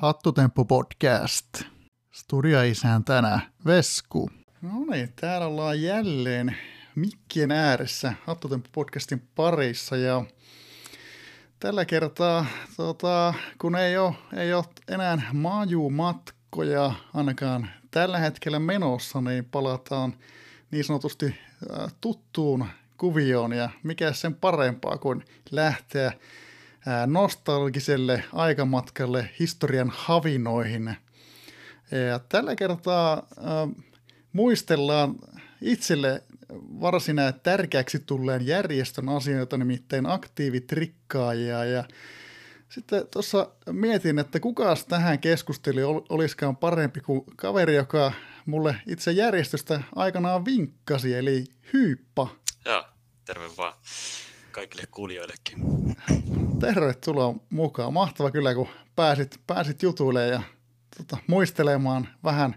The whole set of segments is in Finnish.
Hattutemppu podcast. Studioisäntänä Vesku. No niin, täällä ollaan jälleen mikkien ääressä Hattutemppu podcastin parissa ja tällä kertaa, tota, kun ei ole, ei ole enää majumatkoja ainakaan tällä hetkellä menossa, niin palataan niin sanotusti äh, tuttuun kuvioon ja mikä sen parempaa kuin lähteä nostalgiselle aikamatkalle historian havinoihin. Ja tällä kertaa äh, muistellaan itselle varsin tärkeäksi tulleen järjestön asioita, nimittäin aktiivitrikkaajia. Ja sitten tuossa mietin, että kukas tähän keskusteli olisikaan parempi kuin kaveri, joka mulle itse järjestöstä aikanaan vinkkasi, eli Hyyppa. Joo, terve vaan kaikille kuulijoillekin. Tervetuloa mukaan. Mahtava kyllä, kun pääsit, pääsit jutuille ja tota, muistelemaan vähän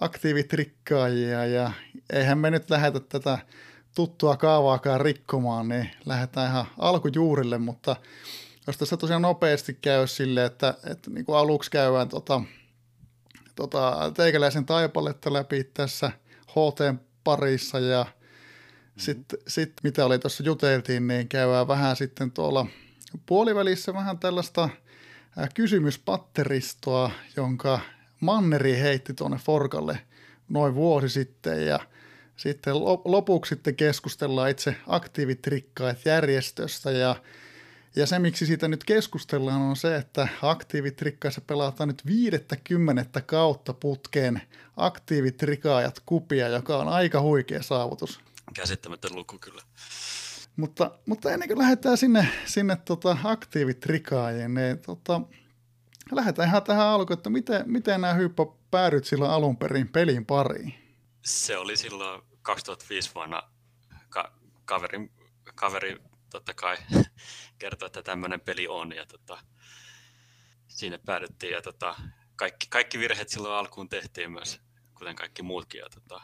aktiivitrikkaajia ja eihän me nyt lähetä tätä tuttua kaavaakaan rikkomaan, niin lähdetään ihan alkujuurille, mutta jos tässä tosiaan nopeasti käy sille, että, että niin kuin aluksi käydään tota, tota, teikäläisen taipaletta läpi tässä HT parissa ja sitten sit, mitä oli tuossa juteltiin, niin käydään vähän sitten tuolla puolivälissä vähän tällaista kysymyspatteristoa, jonka Manneri heitti tuonne Forkalle noin vuosi sitten. Ja sitten lopuksi sitten keskustellaan itse aktiivitrikkaat järjestöstä ja, ja se, miksi siitä nyt keskustellaan, on se, että aktiivitrikkaissa pelataan nyt viidettä kymmenettä kautta putkeen aktiivitrikaajat kupia, joka on aika huikea saavutus. Käsittämätön luku kyllä. Mutta, mutta ennen kuin lähdetään sinne, sinne tota aktiivitrikaajiin, niin tota, lähdetään ihan tähän alkuun, että miten, miten nämä hyppä päädyt silloin alun perin pelin pariin? Se oli silloin 2005 vuonna ka- kaveri, kaveri totta kai kertoi, että tämmöinen peli on ja tota, siinä päädyttiin ja tota, kaikki, kaikki virheet silloin alkuun tehtiin myös, kuten kaikki muutkin. Ja tota,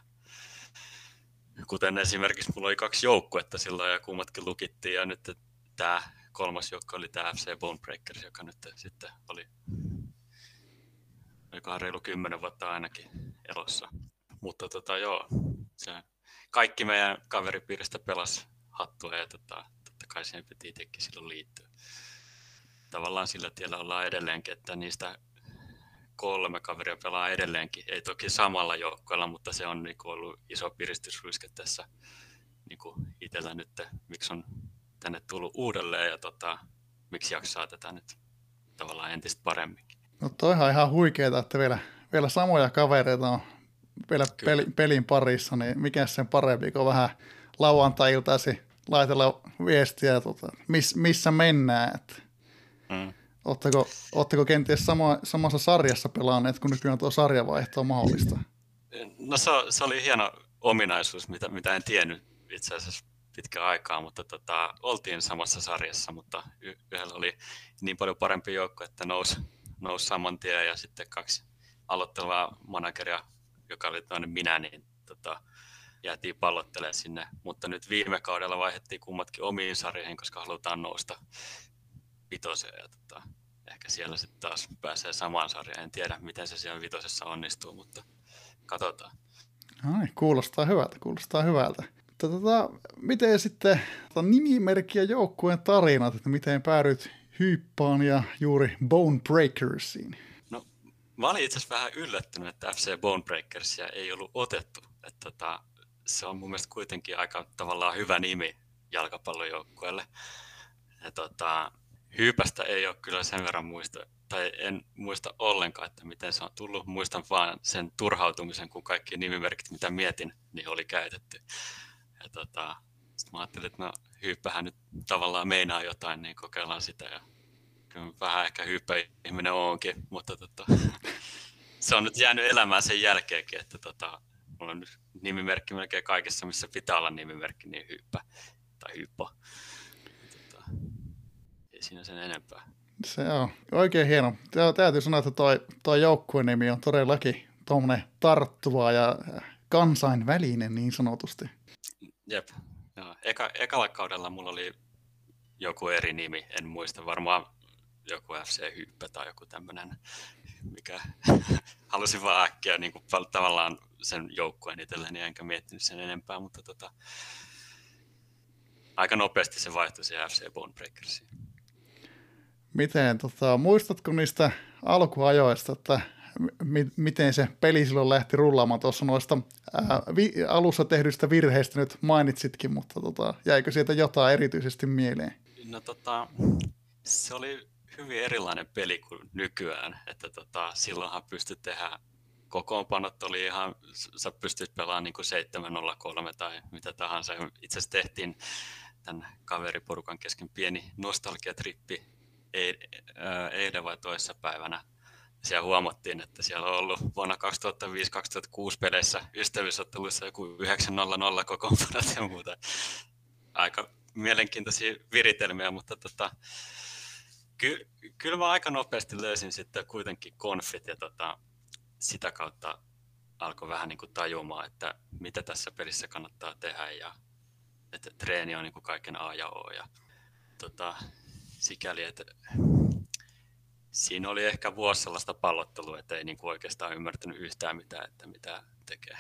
Kuten esimerkiksi mulla oli kaksi joukkuetta silloin ja kummatkin lukittiin ja nyt tämä kolmas joukko oli tämä FC Bonebreakers, joka nyt sitten oli olikohan reilu kymmenen vuotta ainakin elossa. Mutta tota, joo, se, kaikki meidän kaveripiiristä pelasi hattua ja tota, totta kai siihen piti itsekin silloin liittyä. Tavallaan sillä tiellä ollaan edelleenkin, että niistä kolme kaveria pelaa edelleenkin. Ei toki samalla joukkueella, mutta se on niin ollut iso piristysryske tässä niin itsellä nyt, miksi on tänne tullut uudelleen ja tota, miksi jaksaa tätä nyt tavallaan entistä paremminkin. No toihan ihan huikeeta, että vielä, vielä samoja kavereita on vielä peli, pelin parissa, niin mikä sen parempi kuin vähän lauantai-iltaisin laitella viestiä, tota, miss, missä mennään. Että. Mm. Oletteko, oletteko kenties sama, samassa sarjassa pelaaneet, kun nykyään tuo sarjavaihto on mahdollista? No se, se oli hieno ominaisuus, mitä, mitä en tiennyt itse asiassa pitkään aikaa, mutta tota, oltiin samassa sarjassa, mutta y- yhdellä oli niin paljon parempi joukko, että nousi, nousi saman tien ja sitten kaksi aloittelevaa manageria, joka oli toinen minä, niin tota, jäätiin pallottelemaan sinne, mutta nyt viime kaudella vaihdettiin kummatkin omiin sarjoihin, koska halutaan nousta vitoseen. Ja tota, ehkä siellä sitten taas pääsee samaan sarjaan. En tiedä, miten se siellä vitosessa onnistuu, mutta katsotaan. Ai, kuulostaa hyvältä, kuulostaa hyvältä. Mutta tota, miten sitten tota, nimimerkki ja joukkueen tarinat, että miten päädyt Hyppaan ja juuri Bone Breakersiin? No, mä olin itse asiassa vähän yllättynyt, että FC Bone Breakersia ei ollut otettu. Että, tota, se on mun mielestä kuitenkin aika tavallaan hyvä nimi jalkapallojoukkueelle. Ja, tota, Hyypästä ei ole kyllä sen verran muista, tai en muista ollenkaan, että miten se on tullut. Muistan vaan sen turhautumisen, kun kaikki nimimerkit, mitä mietin, niin oli käytetty. Ja tota, sitten mä ajattelin, että no hyyppähän nyt tavallaan meinaa jotain, niin kokeillaan sitä. Ja kyllä vähän ehkä hyyppä ihminen onkin, mutta tota, se on nyt jäänyt elämään sen jälkeenkin, että tota, mulla on nyt nimimerkki melkein kaikessa, missä pitää olla nimimerkki, niin hyyppä tai hyyppo siinä sen enempää. Se on oikein hieno. Täytyy sanoa, että toi, toi joukkueen nimi on todellakin tuommoinen tarttuva ja kansainvälinen niin sanotusti. Jep. Joo. Eka, ekalla kaudella mulla oli joku eri nimi, en muista, varmaan joku FC Hyppä tai joku tämmöinen mikä halusin vaan äkkiä niin kuin, tavallaan sen joukkueen itselleni, enkä miettinyt sen enempää, mutta tota, aika nopeasti se vaihtui se FC Bonebreakersiin. Miten, tota, muistatko niistä alkuajoista, että mi- miten se peli silloin lähti rullaamaan tuossa noista ää, vi- alussa tehdyistä virheistä nyt mainitsitkin, mutta tota, jäikö sieltä jotain erityisesti mieleen? No tota, se oli hyvin erilainen peli kuin nykyään, että tota, silloinhan pystyt tehdä kokoonpanot oli ihan, sä pystyt pelaamaan niin kuin 703 tai mitä tahansa. Itse asiassa tehtiin tämän kaveriporukan kesken pieni nostalgiatrippi eilen vai toisessa päivänä. Siellä huomattiin, että siellä on ollut vuonna 2005-2006 peleissä ystävyysotteluissa joku 900 kokoonpanot ja muuta. Aika mielenkiintoisia viritelmiä, mutta tota, ky- kyllä mä aika nopeasti löysin sitten kuitenkin konfit ja tota, sitä kautta alkoi vähän niin kuin tajumaan, että mitä tässä pelissä kannattaa tehdä ja että treeni on niin kuin kaiken A ja O. Ja, tota, sikäli, että siinä oli ehkä vuosi sellaista pallottelua, että ei niin kuin oikeastaan ymmärtänyt yhtään mitään, että mitä tekee.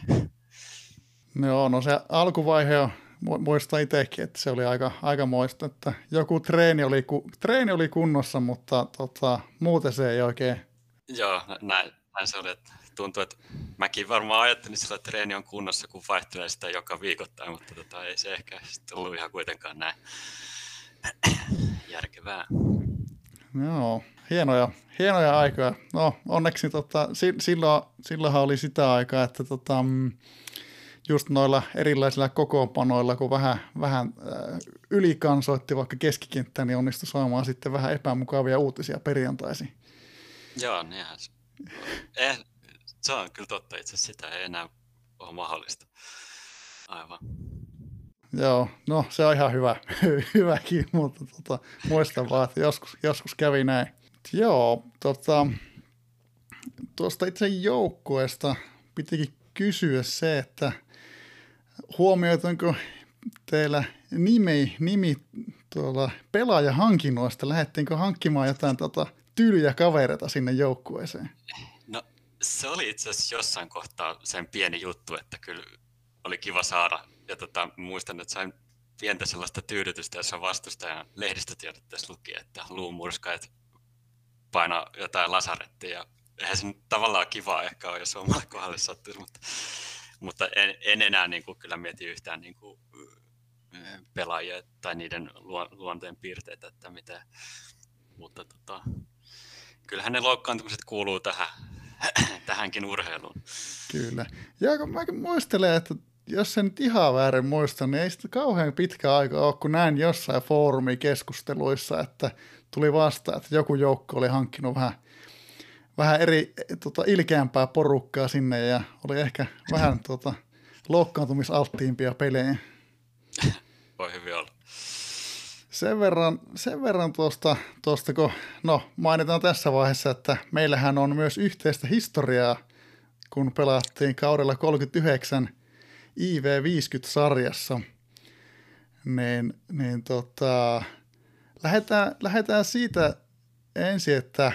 Joo, no se alkuvaihe on, muista itsekin, että se oli aika, aika moista, että joku treeni oli, treeni oli kunnossa, mutta tota, muuten se ei oikein. Joo, näin, näin se oli, että tuntuu, että mäkin varmaan ajattelin sillä, että treeni on kunnossa, kun vaihtelee sitä joka viikoittain, mutta tota, ei se ehkä ollut ihan kuitenkaan näin järkevää. Joo, hienoja, hienoja aikoja. No onneksi tota, silloin, silloinhan oli sitä aikaa, että tota, mm, just noilla erilaisilla kokoonpanoilla, kun vähän, vähän äh, ylikansoitti vaikka keskikenttään, niin onnistui saamaan sitten vähän epämukavia uutisia perjantaisin. Joo, niinhän se. Eh, se on kyllä totta, itse sitä ei enää ole mahdollista. Aivan. Joo, no se on ihan hyvä, hyväkin, mutta tota, muistan vaan, että joskus, joskus kävi näin. Joo, tota, tuosta itse joukkueesta pitikin kysyä se, että huomioitanko teillä nimi, nimi tuolla pelaajahankinnoista, lähdettiinkö hankkimaan jotain tota, tylyjä kavereita sinne joukkueeseen? No se oli itse asiassa jossain kohtaa sen pieni juttu, että kyllä oli kiva saada. Ja tota, muistan, että sain pientä sellaista tyydytystä, jossa vastustajan lehdistötiedotteessa luki, että luumurskajat painaa jotain lasarettia. Ja eihän se tavallaan kivaa ehkä ole, jos omalle kohdalle sattuisi, mutta, mutta en, en enää niin kuin, kyllä mieti yhtään niin kuin, pelaajia tai niiden luonteen piirteitä, että mitä, mutta tota, kyllähän ne loukkaantumiset kuuluu tähän, tähänkin urheiluun. Kyllä. Ja mä muistelen, että jos sen nyt ihan väärin muista, niin ei sitten kauhean pitkä aika ole, kun näin jossain foorumikeskusteluissa, että tuli vasta, että joku joukko oli hankkinut vähän, vähän eri tota, ilkeämpää porukkaa sinne ja oli ehkä vähän tota, loukkaantumisalttiimpia pelejä. Voi hyvin olla. Sen verran, sen verran tuosta, tuosta, kun no, mainitaan tässä vaiheessa, että meillähän on myös yhteistä historiaa, kun pelattiin kaudella 39 IV50-sarjassa. Niin, niin tota, lähdetään, lähdetään siitä ensin, että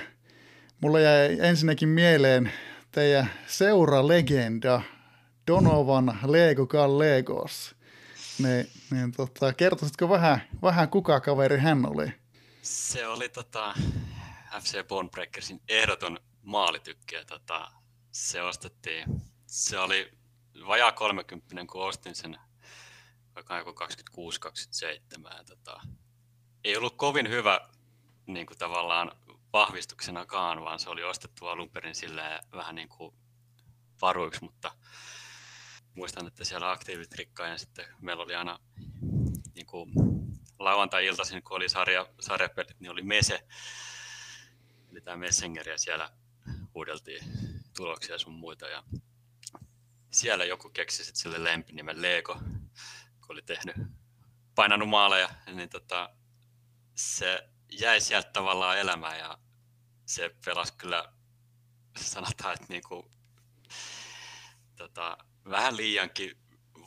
mulla jäi ensinnäkin mieleen teidän seuralegenda Donovan Lego Legos. Niin, niin tota, kertoisitko vähän, vähän kuka kaveri hän oli? Se oli tota, FC Bonebreakersin ehdoton maalitykkiä. Tota, se ostettiin, se oli vajaa 30, kun ostin sen vaikka joku 26-27. Tota, ei ollut kovin hyvä niin kuin tavallaan vahvistuksenakaan, vaan se oli ostettu alun perin vähän niin kuin varuiksi, mutta muistan, että siellä aktiivit rikkaan ja sitten meillä oli aina niin kuin lauantai-iltaisin, kun oli sarja, sarjapelit, niin oli Mese, eli tämä Messenger, ja siellä huudeltiin tuloksia sun muita. Ja siellä joku keksi sitten sille lempinimen Lego, kun oli tehnyt, painanut maaleja, niin tota, se jäi sieltä tavallaan elämään ja se pelasi kyllä, sanotaan, että niinku, tota, vähän liiankin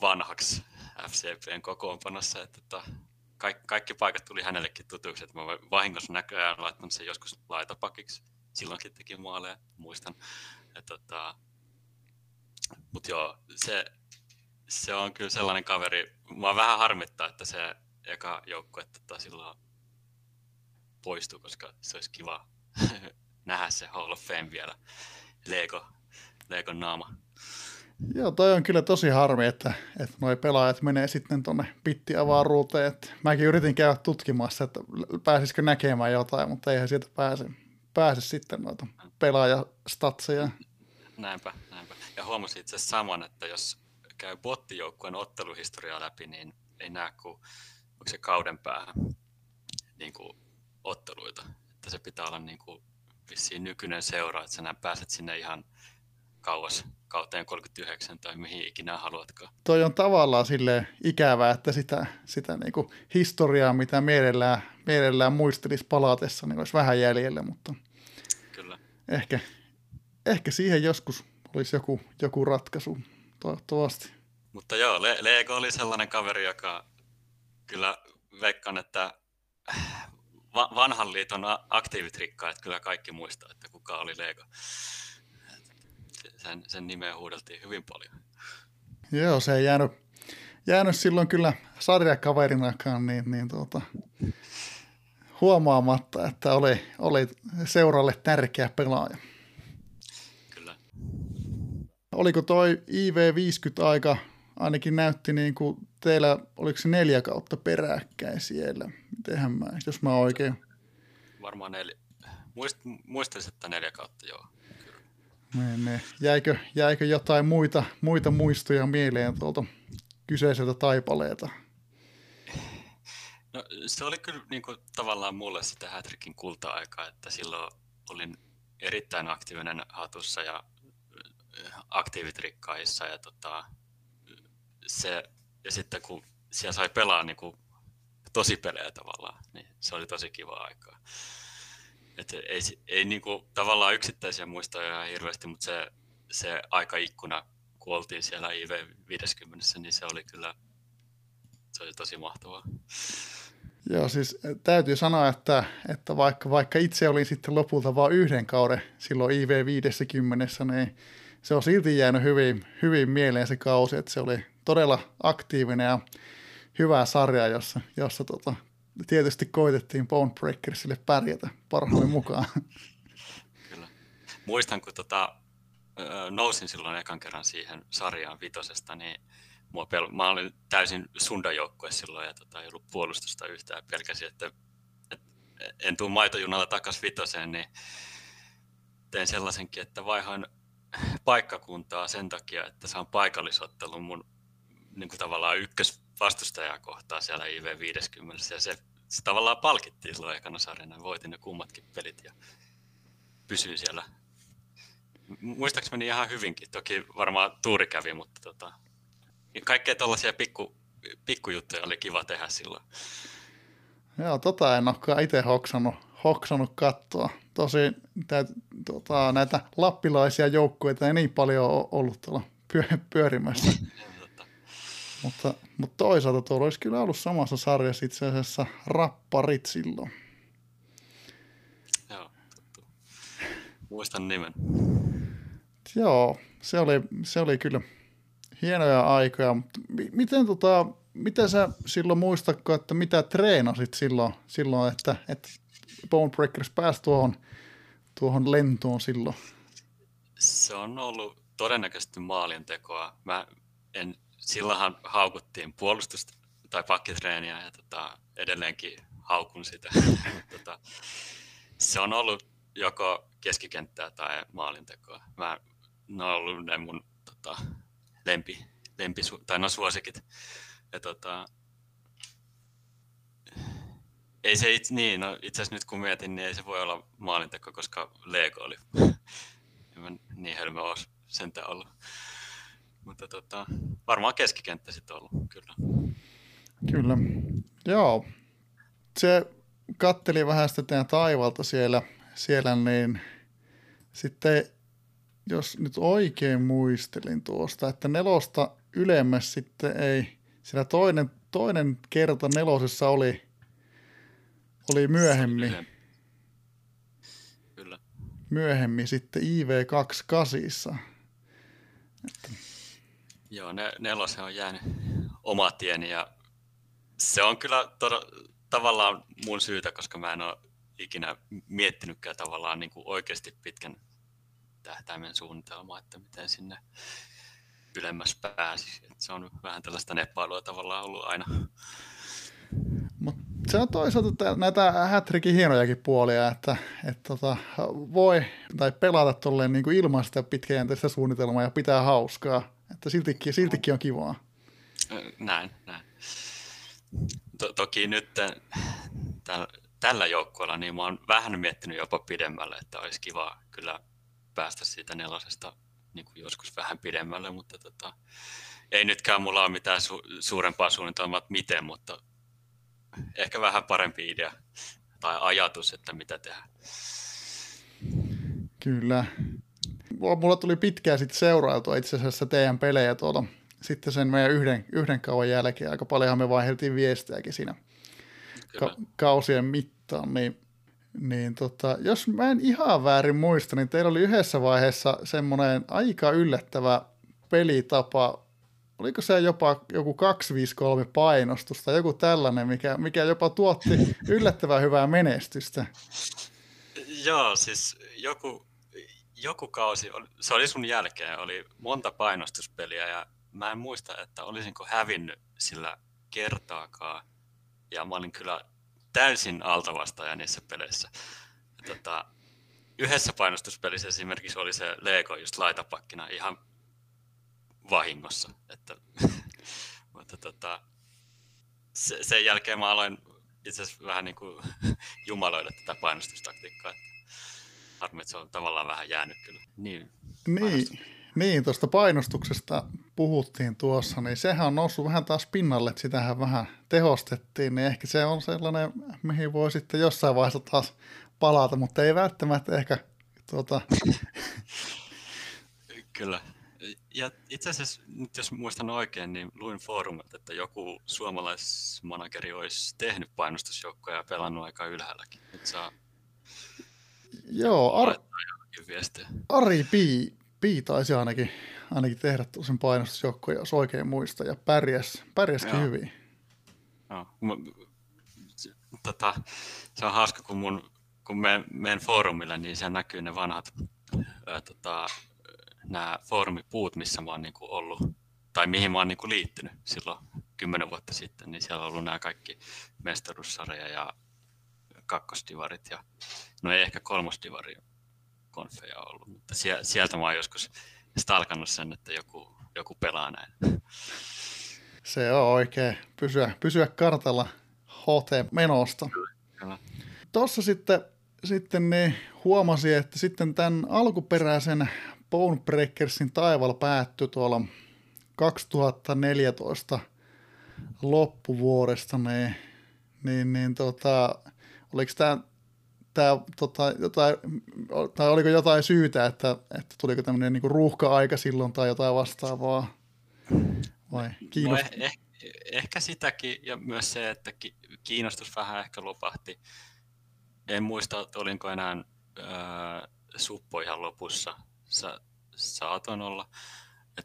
vanhaksi FCPn kokoonpanossa, että tota, kaikki, kaikki paikat tuli hänellekin tutuksi, että mä vahingossa näköjään laittanut sen joskus laitapakiksi silloinkin teki maaleja, muistan. tota, Mutta joo, se, se on kyllä sellainen kaveri, mua vähän harmittaa, että se eka joukkue tota, silloin poistui, koska se olisi kiva nähdä se Hall of Fame vielä, Lego, Lego naama. Joo, toi on kyllä tosi harmi, että, että noi pelaajat menee sitten tuonne pittiavaruuteen. Että mäkin yritin käydä tutkimassa, että pääsisikö näkemään jotain, mutta eihän sieltä pääse, pääse sitten noita pelaajastatseja. Näinpä, näinpä. Ja huomasin itse asiassa saman, että jos käy bottijoukkueen otteluhistoriaa läpi, niin ei näe kuin onko se kauden päähän niin kuin otteluita. Että se pitää olla niin kuin vissiin nykyinen seura, että sä pääset sinne ihan kauas kauteen 39 tai mihin ikinä haluatkaan. Toi on tavallaan sille ikävää, että sitä, sitä niin kuin historiaa, mitä mielellään, mielellään muistelisi palatessa, niin olisi vähän jäljellä, mutta Kyllä. Ehkä, ehkä siihen joskus olisi joku, joku ratkaisu, toivottavasti. Mutta joo, Le- Lego oli sellainen kaveri, joka kyllä veikkaan, että va- vanhan liiton aktiivitrikkaat kyllä kaikki muistaa, että kuka oli Lego sen, sen nimeä huudeltiin hyvin paljon. Joo, se ei jäänyt, jäänyt silloin kyllä sarjakaverinakaan niin, niin tuota, huomaamatta, että oli, oli seuralle tärkeä pelaaja. Oliko toi IV50 aika, ainakin näytti niin kuin teillä, oliko se neljä kautta peräkkäin siellä? Mitenhän mä, jos mä oikein... Varmaan neljä. Muist, muistelisin, että neljä kautta, joo. Niin, niin. Jäikö, jäikö jotain muita, muita muistoja mieleen tuolta kyseiseltä taipaleelta? No, se oli kyllä niin kuin, tavallaan mulle sitä Hätrikin kulta-aikaa, että silloin olin erittäin aktiivinen hatussa ja äh, aktiivitrikkaissa ja, tota, se, ja sitten kun siellä sai pelaa niin kuin, tosi pelejä tavallaan, niin se oli tosi kiva aikaa. Et ei, ei niinku, tavallaan yksittäisiä muistoja ihan hirveästi, mutta se, se aikaikkuna, kun oltiin siellä IV50, niin se oli kyllä se oli tosi mahtavaa. Joo, siis täytyy sanoa, että, että vaikka, vaikka itse olin sitten lopulta vain yhden kauden silloin IV50, niin se on silti jäänyt hyvin, hyvin mieleen se kausi, että se oli todella aktiivinen ja hyvä sarja, jossa, jossa tota, tietysti koitettiin Bonebreakersille pärjätä parhaamme mukaan. Kyllä. Muistan, kun tota, nousin silloin ekan kerran siihen sarjaan vitosesta, niin mua pel- mä olin täysin sundajoukkue silloin ja tota, ei ollut puolustusta yhtään. Pelkäsin, että, että en tule maitojunalla takas vitoseen, niin tein sellaisenkin, että vaihoin paikkakuntaa sen takia, että saan paikallisottelun mun niin kuin tavallaan ykkös vastustajaa kohtaan siellä IV50 ja se, se tavallaan palkittiin silloin ekana sarjana. Voitin ne kummatkin pelit ja pysyin siellä. Muistaakseni meni ihan hyvinkin. Toki varmaan tuuri kävi, mutta tota, kaikkea tällaisia pikku, pikkujuttuja oli kiva tehdä silloin. Joo, tota en olekaan itse hoksannut, hoksannut katsoa. Tosi tää, tota, näitä lappilaisia joukkueita ei niin paljon ole ollut tuolla pyörimässä. Mutta, mutta toisaalta tuolla olisi kyllä ollut samassa sarjassa itse asiassa rapparit silloin. Joo, tuttu. Muistan nimen. Joo, se oli, se oli kyllä hienoja aikoja, mutta miten, tota, miten sä silloin muistatko, että mitä treenasit silloin, silloin että, että Bonebreakers pääsi tuohon, tuohon lentoon silloin? Se on ollut todennäköisesti maalintekoa. Mä en silloinhan haukuttiin puolustusta tai pakkitreeniä ja tota, edelleenkin haukun sitä. tota, se on ollut joko keskikenttää tai maalintekoa. Mä, ne on ollut ne mun tota, lempi, lempi, tai no suosikit. Ja, tota, ei se itse, niin, no itse asiassa nyt kun mietin, niin ei se voi olla maalinteko, koska Lego oli. en niin hölmö olisi sentään ollut. Mutta tota, varmaan keskikenttä sitten ollut, kyllä. Kyllä, joo. Se katteli vähän sitä teidän taivalta siellä, siellä niin sitten jos nyt oikein muistelin tuosta, että nelosta ylemmäs sitten ei, siellä toinen, toinen kerta nelosessa oli, oli myöhemmin. Kyllä. myöhemmin sitten IV28. Joo, ne, nelosen on jäänyt oma tieni ja se on kyllä todella, tavallaan mun syytä, koska mä en ole ikinä miettinytkään tavallaan niin kuin oikeasti pitkän tähtäimen suunnitelmaa, että miten sinne ylemmäs pääsisi. se on vähän tällaista neppailua tavallaan ollut aina. Se on toisaalta näitä hätrikin hienojakin puolia, että, että tota, voi tai pelata tolleen niin kuin ilman sitä pitkäjänteistä suunnitelmaa ja pitää hauskaa. Että siltikin, siltikin on kivaa. Näin, näin. To- toki nyt täl- tällä joukkueella niin mä oon vähän miettinyt jopa pidemmälle, että olisi kiva kyllä päästä siitä nelosesta niin kuin joskus vähän pidemmälle, mutta tota, ei nytkään mulla ole mitään su- suurempaa suunnitelmaa, miten, mutta ehkä vähän parempi idea tai ajatus, että mitä tehdään. Kyllä. Mulla tuli pitkään sitten seurailtua itse asiassa teidän pelejä tuolla sitten sen meidän yhden, yhden kauan jälkeen. Aika paljonhan me vaiheltiin viestejäkin siinä ka- kausien mittaan, niin, niin tota, jos mä en ihan väärin muista, niin teillä oli yhdessä vaiheessa semmoinen aika yllättävä pelitapa, oliko se jopa joku 253 painostusta, joku tällainen, mikä, mikä jopa tuotti yllättävän hyvää menestystä. Joo, siis joku, joku kausi, se oli sun jälkeen, oli monta painostuspeliä ja mä en muista, että olisinko hävinnyt sillä kertaakaan. Ja mä olin kyllä täysin altavastaaja niissä peleissä. Tota, yhdessä painostuspelissä esimerkiksi oli se Lego just laitapakkina ihan vahingossa. Että, mutta tota, se, sen jälkeen mä aloin itse asiassa vähän niin kuin jumaloida tätä painostustaktiikkaa. Että harmi, että se on tavallaan vähän jäänyt kyllä. Niin, niin, niin tuosta painostuksesta puhuttiin tuossa, niin sehän on noussut vähän taas pinnalle, että sitähän vähän tehostettiin, niin ehkä se on sellainen, mihin voi sitten jossain vaiheessa taas palata, mutta ei välttämättä ehkä tuota... Kyllä. Ja itse asiassa, nyt jos muistan oikein, niin luin foorumilta, että joku suomalaismanageri olisi tehnyt painostusjoukkoja ja pelannut aika ylhäälläkin. Nyt saa Joo, Ar- Ari Pi, Pi taisi ainakin, ainakin tehdä sen painostusjoukkoja, jos oikein muista, ja pärjäs, pärjäskin Joo. hyvin. Joo. Tota, se on hauska, kun, mun, kun me, menen foorumille, niin siellä näkyy ne vanhat ää, tota, nämä foorumipuut, missä mä oon niin ollut, tai mihin mä oon niin liittynyt silloin kymmenen vuotta sitten, niin siellä on ollut nämä kaikki mestaruussarja ja kakkosdivarit ja no ei ehkä kolmosdivari konfeja ollut, mutta sieltä mä oon joskus stalkannut sen, että joku, joku pelaa näin. Se on oikein. Pysyä, pysyä kartalla HT-menosta. Tuossa sitten, sitten niin huomasi, että sitten tämän alkuperäisen Bonebreakersin taival päättyi tuolla 2014 loppuvuodesta, niin, niin, niin tota, oliko tämä tämä, tota, jotain, tai oliko jotain syytä, että, että tuliko tämmöinen niin ruuhka-aika silloin tai jotain vastaavaa? Vai no eh, eh, ehkä sitäkin ja myös se, että kiinnostus vähän ehkä lopahti. En muista, että olinko enää äh, suppo ihan lopussa. Sa, saatoin olla.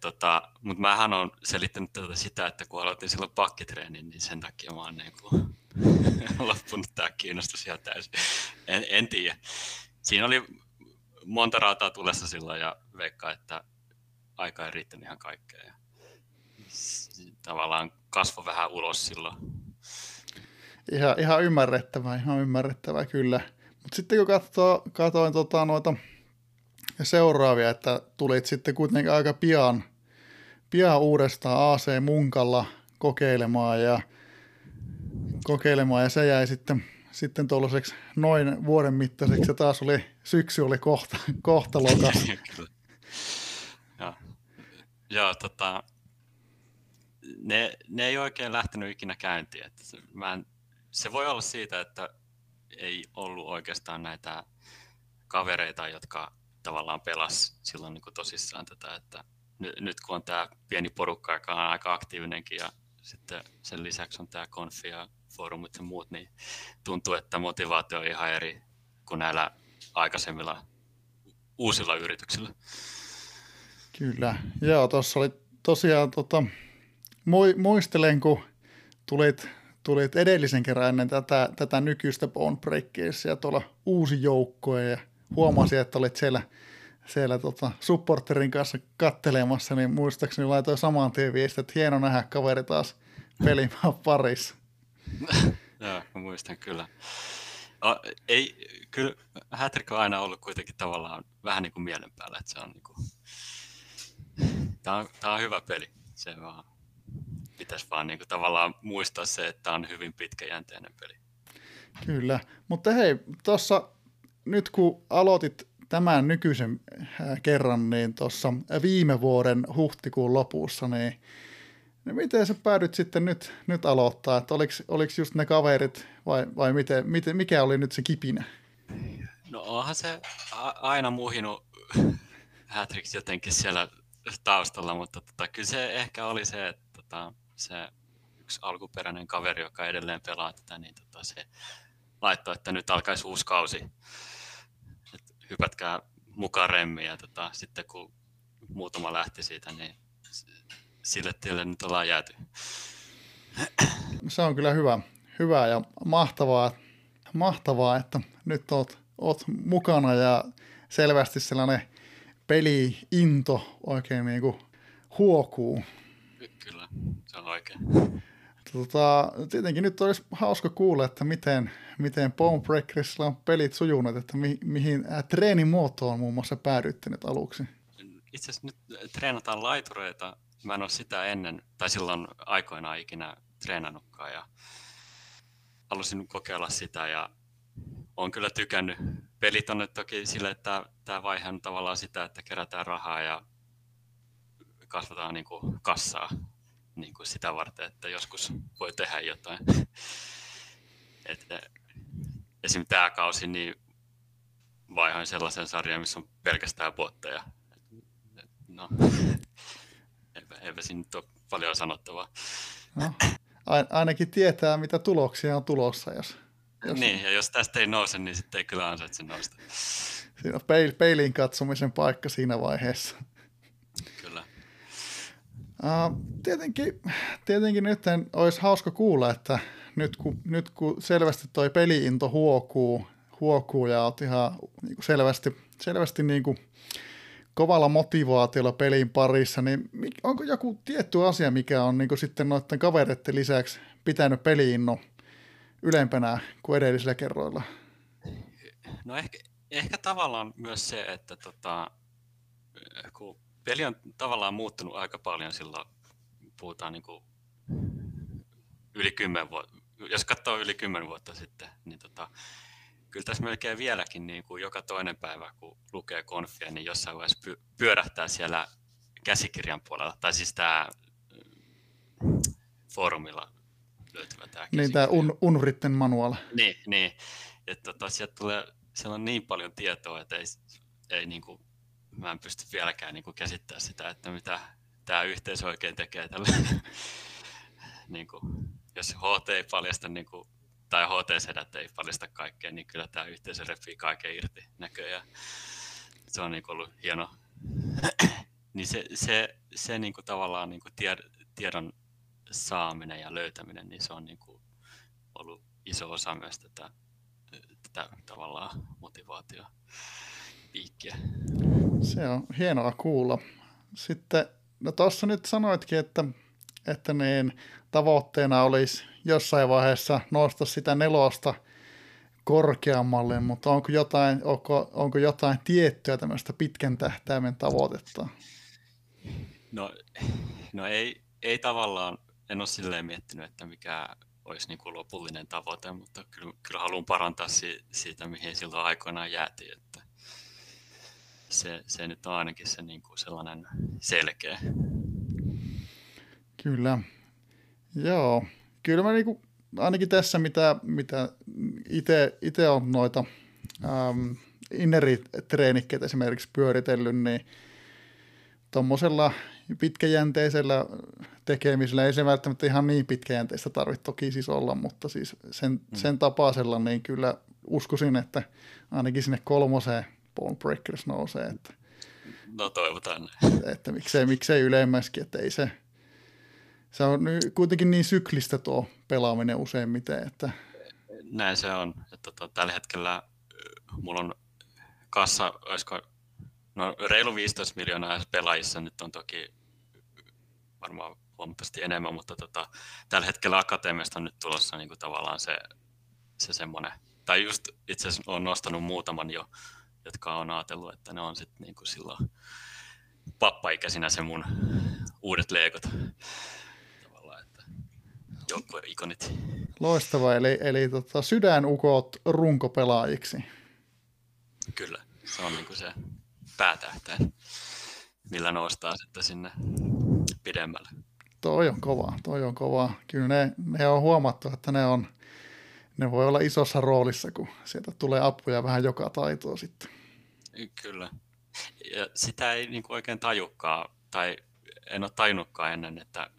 tota, mutta mähän on selittänyt tätä sitä, että kun aloitin silloin pakkitreenin, niin sen takia mä oon niin kuin loppunut tämä kiinnostus ihan täysin. En, en tiedä. Siinä oli monta rautaa tulessa silloin ja veikkaa, että aika ei riittänyt ihan kaikkea. Ja tavallaan kasvo vähän ulos silloin. Ihan, ihan ymmärrettävää, ihan ymmärrettävää kyllä. Mutta sitten kun katsoin tota, noita seuraavia, että tulit sitten kuitenkin aika pian, pian uudestaan AC Munkalla kokeilemaan ja kokeilemaan ja se jäi sitten, sitten tuollaiseksi noin vuoden mittaiseksi ja taas oli, syksy oli kohta, kohtalokas. Joo, Joo tota, ne, ne ei oikein lähtenyt ikinä käyntiin. Että mä en, se voi olla siitä, että ei ollut oikeastaan näitä kavereita, jotka tavallaan pelas silloin niin kuin tosissaan tätä, että nyt, kun on tämä pieni porukka, joka on aika aktiivinenkin ja sitten sen lisäksi on tämä konfi ja foorumit ja muut, niin tuntuu, että motivaatio on ihan eri kuin näillä aikaisemmilla uusilla yrityksillä. Kyllä, joo, tuossa oli tosiaan, tota, muistelen, kun tulit, tulit edellisen kerran ennen tätä, tätä nykyistä Bone Breakersia tuolla uusi joukko ja huomasin, että olit siellä, siellä tota, supporterin kanssa kattelemassa, niin muistaakseni laitoin saman tien viestin, että hieno nähdä kaveri taas pelimään parissa. Joo, mä muistan kyllä. O, ei, kyllä Hätrik on aina ollut kuitenkin tavallaan vähän niin kuin mielen päällä, että se on niin kuin, tämä on, tämä on hyvä peli. Se vaan, pitäisi vaan niin kuin tavallaan muistaa se, että tämä on hyvin pitkäjänteinen peli. Kyllä, mutta hei, tuossa nyt kun aloitit tämän nykyisen äh, kerran, niin tuossa viime vuoden huhtikuun lopussa, niin niin miten sä päädyt sitten nyt, nyt aloittaa? Että oliko, oliko just ne kaverit vai, vai miten, miten, mikä oli nyt se kipinä? No onhan se aina muhinut Hätrix jotenkin siellä taustalla, mutta tota, kyllä se ehkä oli se, että tota, se yksi alkuperäinen kaveri, joka edelleen pelaa tätä, niin tota, se laittoi, että nyt alkaisi uusi kausi. Hypätkää mukaan remmiä. Ja tota, sitten kun muutama lähti siitä, niin sille tielle nyt ollaan jääty. Se on kyllä hyvä, hyvä ja mahtavaa, mahtavaa että nyt oot, oot mukana ja selvästi sellainen peli-into oikein niin kuin huokuu. Kyllä, se on oikein. Tota, tietenkin nyt olisi hauska kuulla, että miten, miten Bone Breakersilla on pelit sujuneet, että mi, mihin äh, treenimuotoon muun muassa päädyitte nyt aluksi. Itse asiassa nyt treenataan laitureita mä en ole sitä ennen, tai silloin aikoinaan ikinä treenannutkaan ja halusin kokeilla sitä ja olen kyllä tykännyt. Pelit on nyt toki sille, että tämä vaihe on tavallaan sitä, että kerätään rahaa ja kasvataan niin kuin kassaa niin kuin sitä varten, että joskus voi tehdä jotain. Että esimerkiksi tämä kausi niin vaihoin sellaisen sarjan, missä on pelkästään botteja. No, eipä siinä nyt ole paljon sanottavaa. No, ainakin tietää, mitä tuloksia on tulossa. Jos, jos... Niin, ja jos tästä ei nouse, niin sitten ei kyllä ansaitse nousta. Siinä on peil, peiliin katsomisen paikka siinä vaiheessa. Tietenkin, tietenkin nyt olisi hauska kuulla, että nyt kun, nyt kun selvästi toi peliinto huokuu, huokuu ja olet ihan niin kuin selvästi, selvästi niin kuin kovalla motivaatiolla pelin parissa, niin onko joku tietty asia, mikä on niin sitten noiden kavereiden lisäksi pitänyt peliinno ylempänä kuin edellisillä kerroilla? No ehkä, ehkä tavallaan myös se, että tota, kun peli on tavallaan muuttunut aika paljon silloin, puhutaan niin kuin yli kymmen vuotta, jos katsoo yli kymmen vuotta sitten, niin tota, kyllä tässä melkein vieläkin niin kuin joka toinen päivä, kun lukee konfia, niin jossain vaiheessa pyörähtää siellä käsikirjan puolella, tai siis tämä mm, foorumilla löytyvä tämä Niin tämä un, Unvritten manual. Niin, niin. että tota, sieltä tulee, siellä on niin paljon tietoa, että ei, ei niin kuin, mä en pysty vieläkään niin kuin käsittämään sitä, että mitä tämä yhteisö oikein tekee tällä. niin kuin, jos HT ei paljasta niin kuin tai HT-sedät ei paljasta kaikkea, niin kyllä tämä yhteisö repii kaiken irti näköjään. Se on niin ollut hieno. niin se, se, se niin kuin tavallaan niin kuin tied, tiedon saaminen ja löytäminen, niin se on niin kuin ollut iso osa myös tätä, tätä tavallaan motivaatio piikkiä. Se on hienoa kuulla. Sitten, no tuossa nyt sanoitkin, että, että niin, tavoitteena olisi jossain vaiheessa nostaa sitä nelosta korkeammalle, mutta onko jotain, onko, onko jotain tiettyä tämmöistä pitkän tähtäimen tavoitetta? No, no ei, ei tavallaan, en ole silleen miettinyt, että mikä olisi niin kuin lopullinen tavoite, mutta kyllä, kyllä haluan parantaa si, siitä, mihin silloin aikoinaan jäätiin. Että se, se nyt on ainakin se niin kuin sellainen selkeä. Kyllä. Joo, kyllä mä niinku, ainakin tässä, mitä, mitä itse on noita ähm, inneritreenikkeitä esimerkiksi pyöritellyt, niin tuommoisella pitkäjänteisellä tekemisellä ei se välttämättä ihan niin pitkäjänteistä tarvitse toki siis olla, mutta siis sen, mm. sen tapaisella niin kyllä uskoisin, että ainakin sinne kolmoseen Bone Breakers nousee. Että, no toivotaan. Että miksei, miksei ylemmäskin, että ei se, se on kuitenkin niin syklistä tuo pelaaminen useimmiten, että näin se on. Että tota, tällä hetkellä mulla on kassa, olisiko no, reilu 15 miljoonaa pelaajissa, nyt on toki varmaan huomattavasti enemmän, mutta tota, tällä hetkellä Akatemiasta on nyt tulossa niin kuin tavallaan se, se semmoinen, tai just itse asiassa olen nostanut muutaman jo, jotka on ajatellut, että ne on sitten niin kuin silloin pappaikäisinä se mun uudet leikot. Tavallaan, että ikonit. Loistava, eli, eli tota, sydänukot runkopelaajiksi. Kyllä, se on niin kuin se päätähtäin, millä nostaa sitten sinne pidemmälle. Toi on kova, toi on kova. Kyllä ne, ne on huomattu, että ne on, ne voi olla isossa roolissa, kun sieltä tulee apuja vähän joka taitoa sitten. Kyllä. Ja sitä ei niin kuin oikein tajukaan, tai en ole tajunnutkaan ennen, että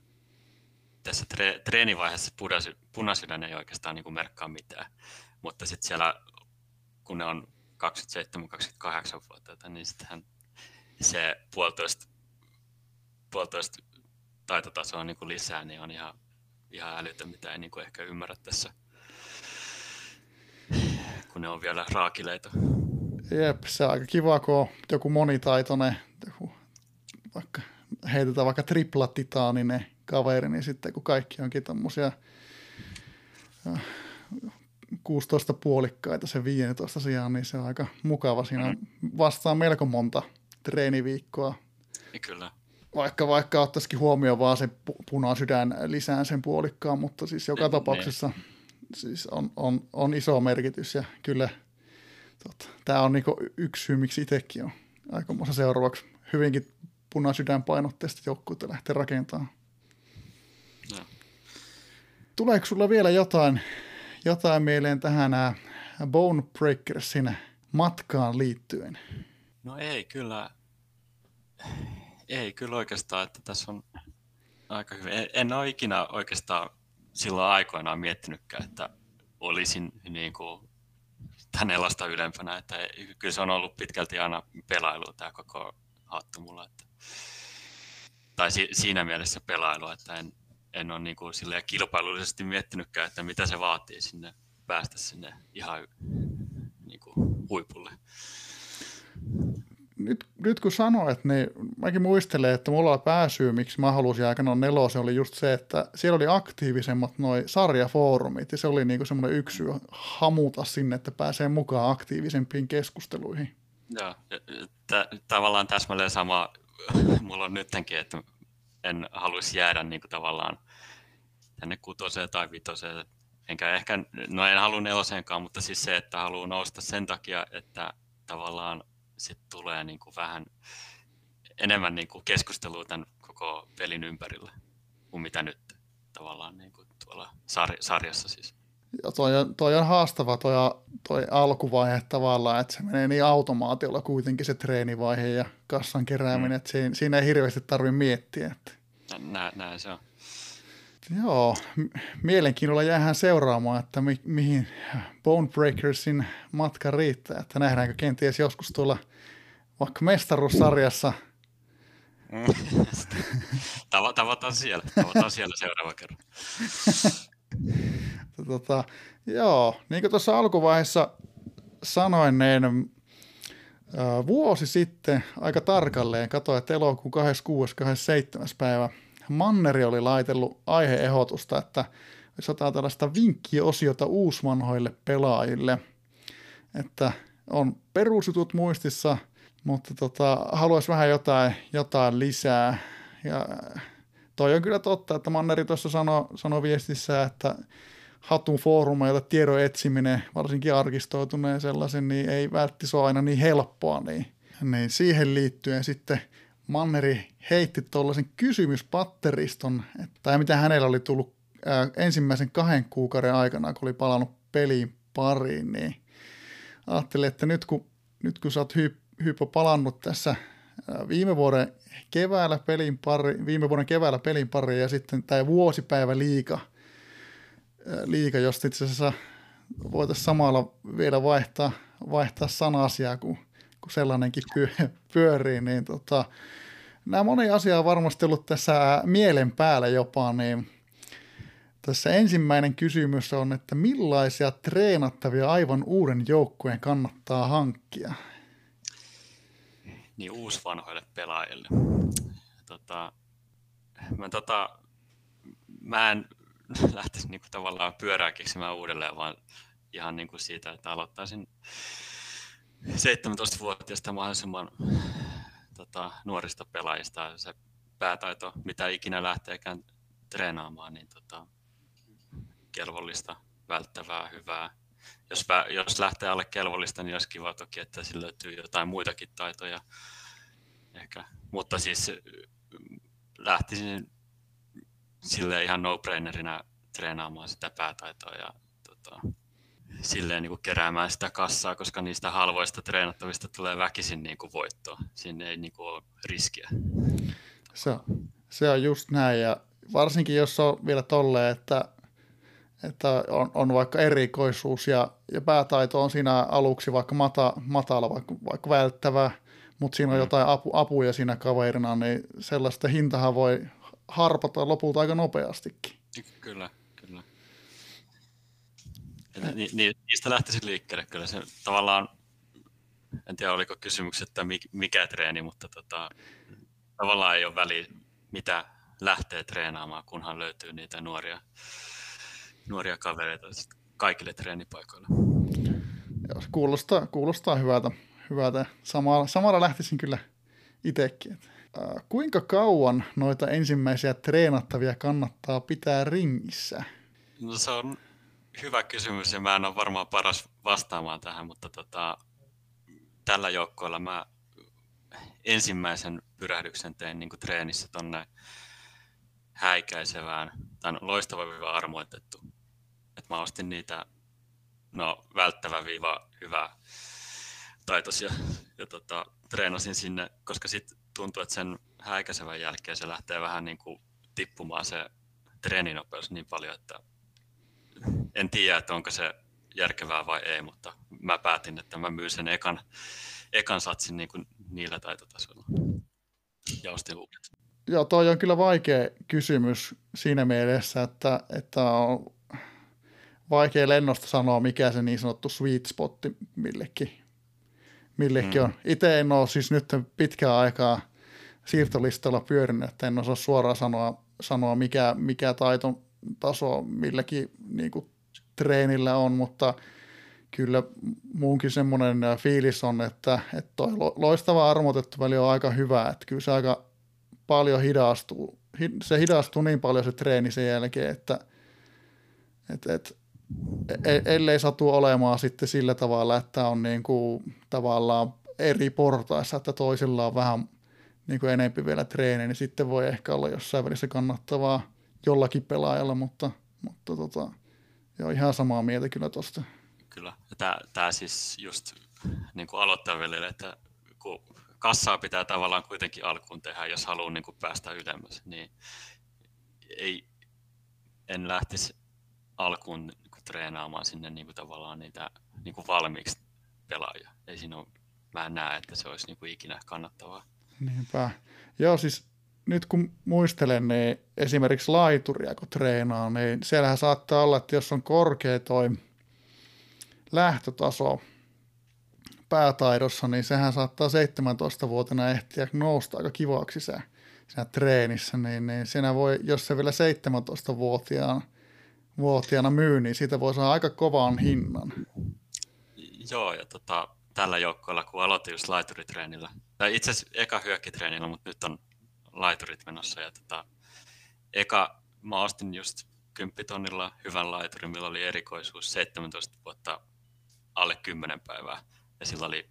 tässä tre- treenivaiheessa punasydän ei oikeastaan niin kuin merkkaa mitään. Mutta sitten siellä, kun ne on 27-28 niin sittenhän se puolitoista, puolitoista taitotasoa niin kuin lisää, niin on ihan, ihan älytön, mitä ei niin kuin ehkä ymmärrä tässä, kun ne on vielä raakileita. Jep, se on aika kiva, kun on joku monitaitoinen, joku, vaikka heitetään vaikka triplatitaaninen kaveri, niin sitten kun kaikki onkin tämmöisiä 16 puolikkaita se 15 sijaan, niin se on aika mukava. Siinä mm. vastaa melko monta treeniviikkoa. Kyllä. Vaikka, vaikka ottaisikin huomioon vaan se punasydän lisään sen puolikkaan, mutta siis joka ne, tapauksessa ne. siis on, on, on, iso merkitys ja kyllä tota, tämä on niinku yksi syy, miksi itsekin on aikamoissa seuraavaksi hyvinkin punasydän painotteista joukkuutta lähteä rakentamaan. No. Tuleeko sulla vielä jotain jotain mieleen tähän Bone Breakersin matkaan liittyen? No ei kyllä, ei kyllä oikeastaan, että tässä on aika hyvä. En, en ole ikinä oikeastaan silloin aikoinaan miettinytkään, että olisin niin kuin tämän elasta ylempänä, että kyllä se on ollut pitkälti aina pelailu tämä koko hattu mulla, että, tai si, siinä mielessä pelailu, että en, en ole niin kuin kilpailullisesti miettinytkään, että mitä se vaatii sinne päästä sinne ihan niin kuin huipulle. Nyt, nyt kun sanoit, niin mäkin muistelen, että mulla pääsyy, miksi mä halusin aikanaan nelosen, oli just se, että siellä oli aktiivisemmat noi sarjafoorumit, ja se oli niinku semmoinen yksi hamuta sinne, että pääsee mukaan aktiivisempiin keskusteluihin. Joo, t- tavallaan täsmälleen sama mulla on nytkin, että en haluaisi jäädä niin kuin tavallaan tänne kutoseen tai vitoseen. Enkä ehkä, no en halua neloseenkaan, mutta siis se, että haluaa nousta sen takia, että tavallaan sit tulee niin kuin vähän enemmän niin kuin keskustelua tämän koko pelin ympärillä kuin mitä nyt tavallaan niin kuin tuolla sar- sarjassa siis. Ja toi, on, toi on haastava toi, toi alkuvaihe tavallaan, että se menee niin automaatiolla kuitenkin se treenivaihe ja kassan kerääminen, mm. että siinä, siinä ei hirveästi tarvitse miettiä. Että. Nä, näin se on. Joo, mielenkiinnolla jäähän seuraamaan, että mi- mihin Bone Breakersin matka riittää, että nähdäänkö kenties joskus tuolla vaikka mestaruussarjassa. Tavataan siellä, tavataan siellä seuraava kerran. tota, joo, niin kuin tuossa alkuvaiheessa sanoin, niin äh, vuosi sitten aika tarkalleen katsoin, että elokuun 26.27. päivä Manneri oli laitellut aiheehdotusta, että otetaan tällaista vinkkiosiota uusvanhoille pelaajille, että on perusjutut muistissa, mutta tota, haluaisi vähän jotain, jotain lisää. Ja toi on kyllä totta, että Manneri tuossa sanoi sano viestissä, että hatun foorumeilta tiedon etsiminen, varsinkin arkistoituneen sellaisen, niin ei välttämättä ole aina niin helppoa. Niin, niin siihen liittyen sitten Manneri heitti tuollaisen kysymyspatteriston, tai mitä hänellä oli tullut ensimmäisen kahden kuukauden aikana, kun oli palannut peliin pariin, niin ajattelin, että nyt kun, nyt kun sä oot hy- hyppä palannut tässä viime vuoden keväällä pelin pari, viime vuoden keväällä pelin pari ja sitten tämä vuosipäivä liika, liika josta itse asiassa voitaisiin samalla vielä vaihtaa, vaihtaa sanasiaa, kun, kun sellainenkin pyö- pyörii, niin tota, nämä moni asia on varmasti ollut tässä mielen päällä jopa, niin tässä ensimmäinen kysymys on, että millaisia treenattavia aivan uuden joukkueen kannattaa hankkia? Niin uusvanhoille pelaajille. Tota, mä, tota, mä en lähtisi niinku tavallaan pyörää keksimään uudelleen, vaan ihan niinku siitä, että aloittaisin 17-vuotiaista mahdollisimman tota, nuorista pelaajista se päätaito, mitä ikinä lähteekään treenaamaan, niin tota, kelvollista, välttävää, hyvää. Jos, jos lähtee alle kelvollista, niin olisi kiva toki, että sillä löytyy jotain muitakin taitoja. Ehkä. Mutta siis lähtisin sille ihan no-brainerina treenaamaan sitä päätaitoa ja tota, silleen niin kuin keräämään sitä kassaa, koska niistä halvoista treenattavista tulee väkisin niin kuin voittoa. Sinne ei niin kuin ole riskiä. Se on, se on just näin ja varsinkin jos on vielä tolleen, että, että on, on, vaikka erikoisuus ja, ja päätaito on siinä aluksi vaikka mata, matala, vaikka, vaikka välttävä, mutta siinä on mm. jotain apu, apuja siinä kaverina, niin sellaista hintahan voi harpata lopulta aika nopeastikin. Kyllä. Ni, ni, niistä lähtisin liikkeelle kyllä. Se tavallaan, en tiedä oliko kysymys, että mikä treeni, mutta tota, tavallaan ei ole väliä, mitä lähtee treenaamaan, kunhan löytyy niitä nuoria, nuoria kavereita kaikille treenipaikoille. Joo, se kuulostaa, kuulostaa hyvältä. hyvältä. Samalla, samalla lähtisin kyllä itsekin. Äh, kuinka kauan noita ensimmäisiä treenattavia kannattaa pitää ringissä? No se on hyvä kysymys ja mä en ole varmaan paras vastaamaan tähän, mutta tota, tällä joukkoilla mä ensimmäisen pyrähdyksen tein niin treenissä tonne häikäisevään, tai loistava viiva armoitettu. Et mä ostin niitä, no välttävä viiva hyvä taitoisia ja tota, treenasin sinne, koska sitten tuntuu, että sen häikäisevän jälkeen se lähtee vähän niin kuin tippumaan se treeninopeus niin paljon, että en tiedä, että onko se järkevää vai ei, mutta mä päätin, että mä myyn sen ekan, ekan satsin niin kuin niillä taitotasoilla ja ostin uudet. Joo, toi on kyllä vaikea kysymys siinä mielessä, että, että on vaikea lennosta sanoa, mikä se niin sanottu sweet spotti millekin, millekin mm. on. Itse en ole siis nyt pitkään aikaa siirtolistalla pyörinyt, että en osaa suoraan sanoa, sanoa mikä, mikä taito taso milläkin niin kuin, treenillä on, mutta kyllä muunkin semmoinen fiilis on, että, että toi loistava armotettu väli on aika hyvä, että kyllä se aika paljon hidastuu, se hidastuu niin paljon se treeni sen jälkeen, että, että, että e, e, ellei satu olemaan sitten sillä tavalla, että on niin kuin tavallaan eri portaissa, että toisilla on vähän niin kuin enempi vielä treeni, niin sitten voi ehkä olla jossain välissä kannattavaa jollakin pelaajalla, mutta, mutta tota, joo, ihan samaa mieltä kyllä tuosta. Kyllä, tämä, tämä siis just niin kuin aloittaville, että kun kassaa pitää tavallaan kuitenkin alkuun tehdä, jos haluaa niin kuin päästä ylemmäs, niin ei, en lähtisi alkuun niin kuin treenaamaan sinne niin kuin tavallaan niitä niin kuin valmiiksi pelaajia. Ei siinä ole, mä en näe, että se olisi niin kuin ikinä kannattavaa. Niinpä. Joo, siis nyt kun muistelen, niin esimerkiksi laituria kun treenaa, niin siellähän saattaa olla, että jos on korkea toi lähtötaso päätaidossa, niin sehän saattaa 17-vuotena ehtiä nousta aika kivaksi se siinä treenissä, niin, niin siinä voi, jos se vielä 17-vuotiaana vuotiaana myy, niin siitä voi saada aika kovan hinnan. Joo, ja tota, tällä joukkoilla, kun aloitin just laituritreenillä, tai itse asiassa eka hyökkitreenillä, mutta nyt on laiturit menossa. Ja tota, eka mä ostin just 10 tonnilla hyvän laiturin, millä oli erikoisuus 17 vuotta alle 10 päivää ja sillä oli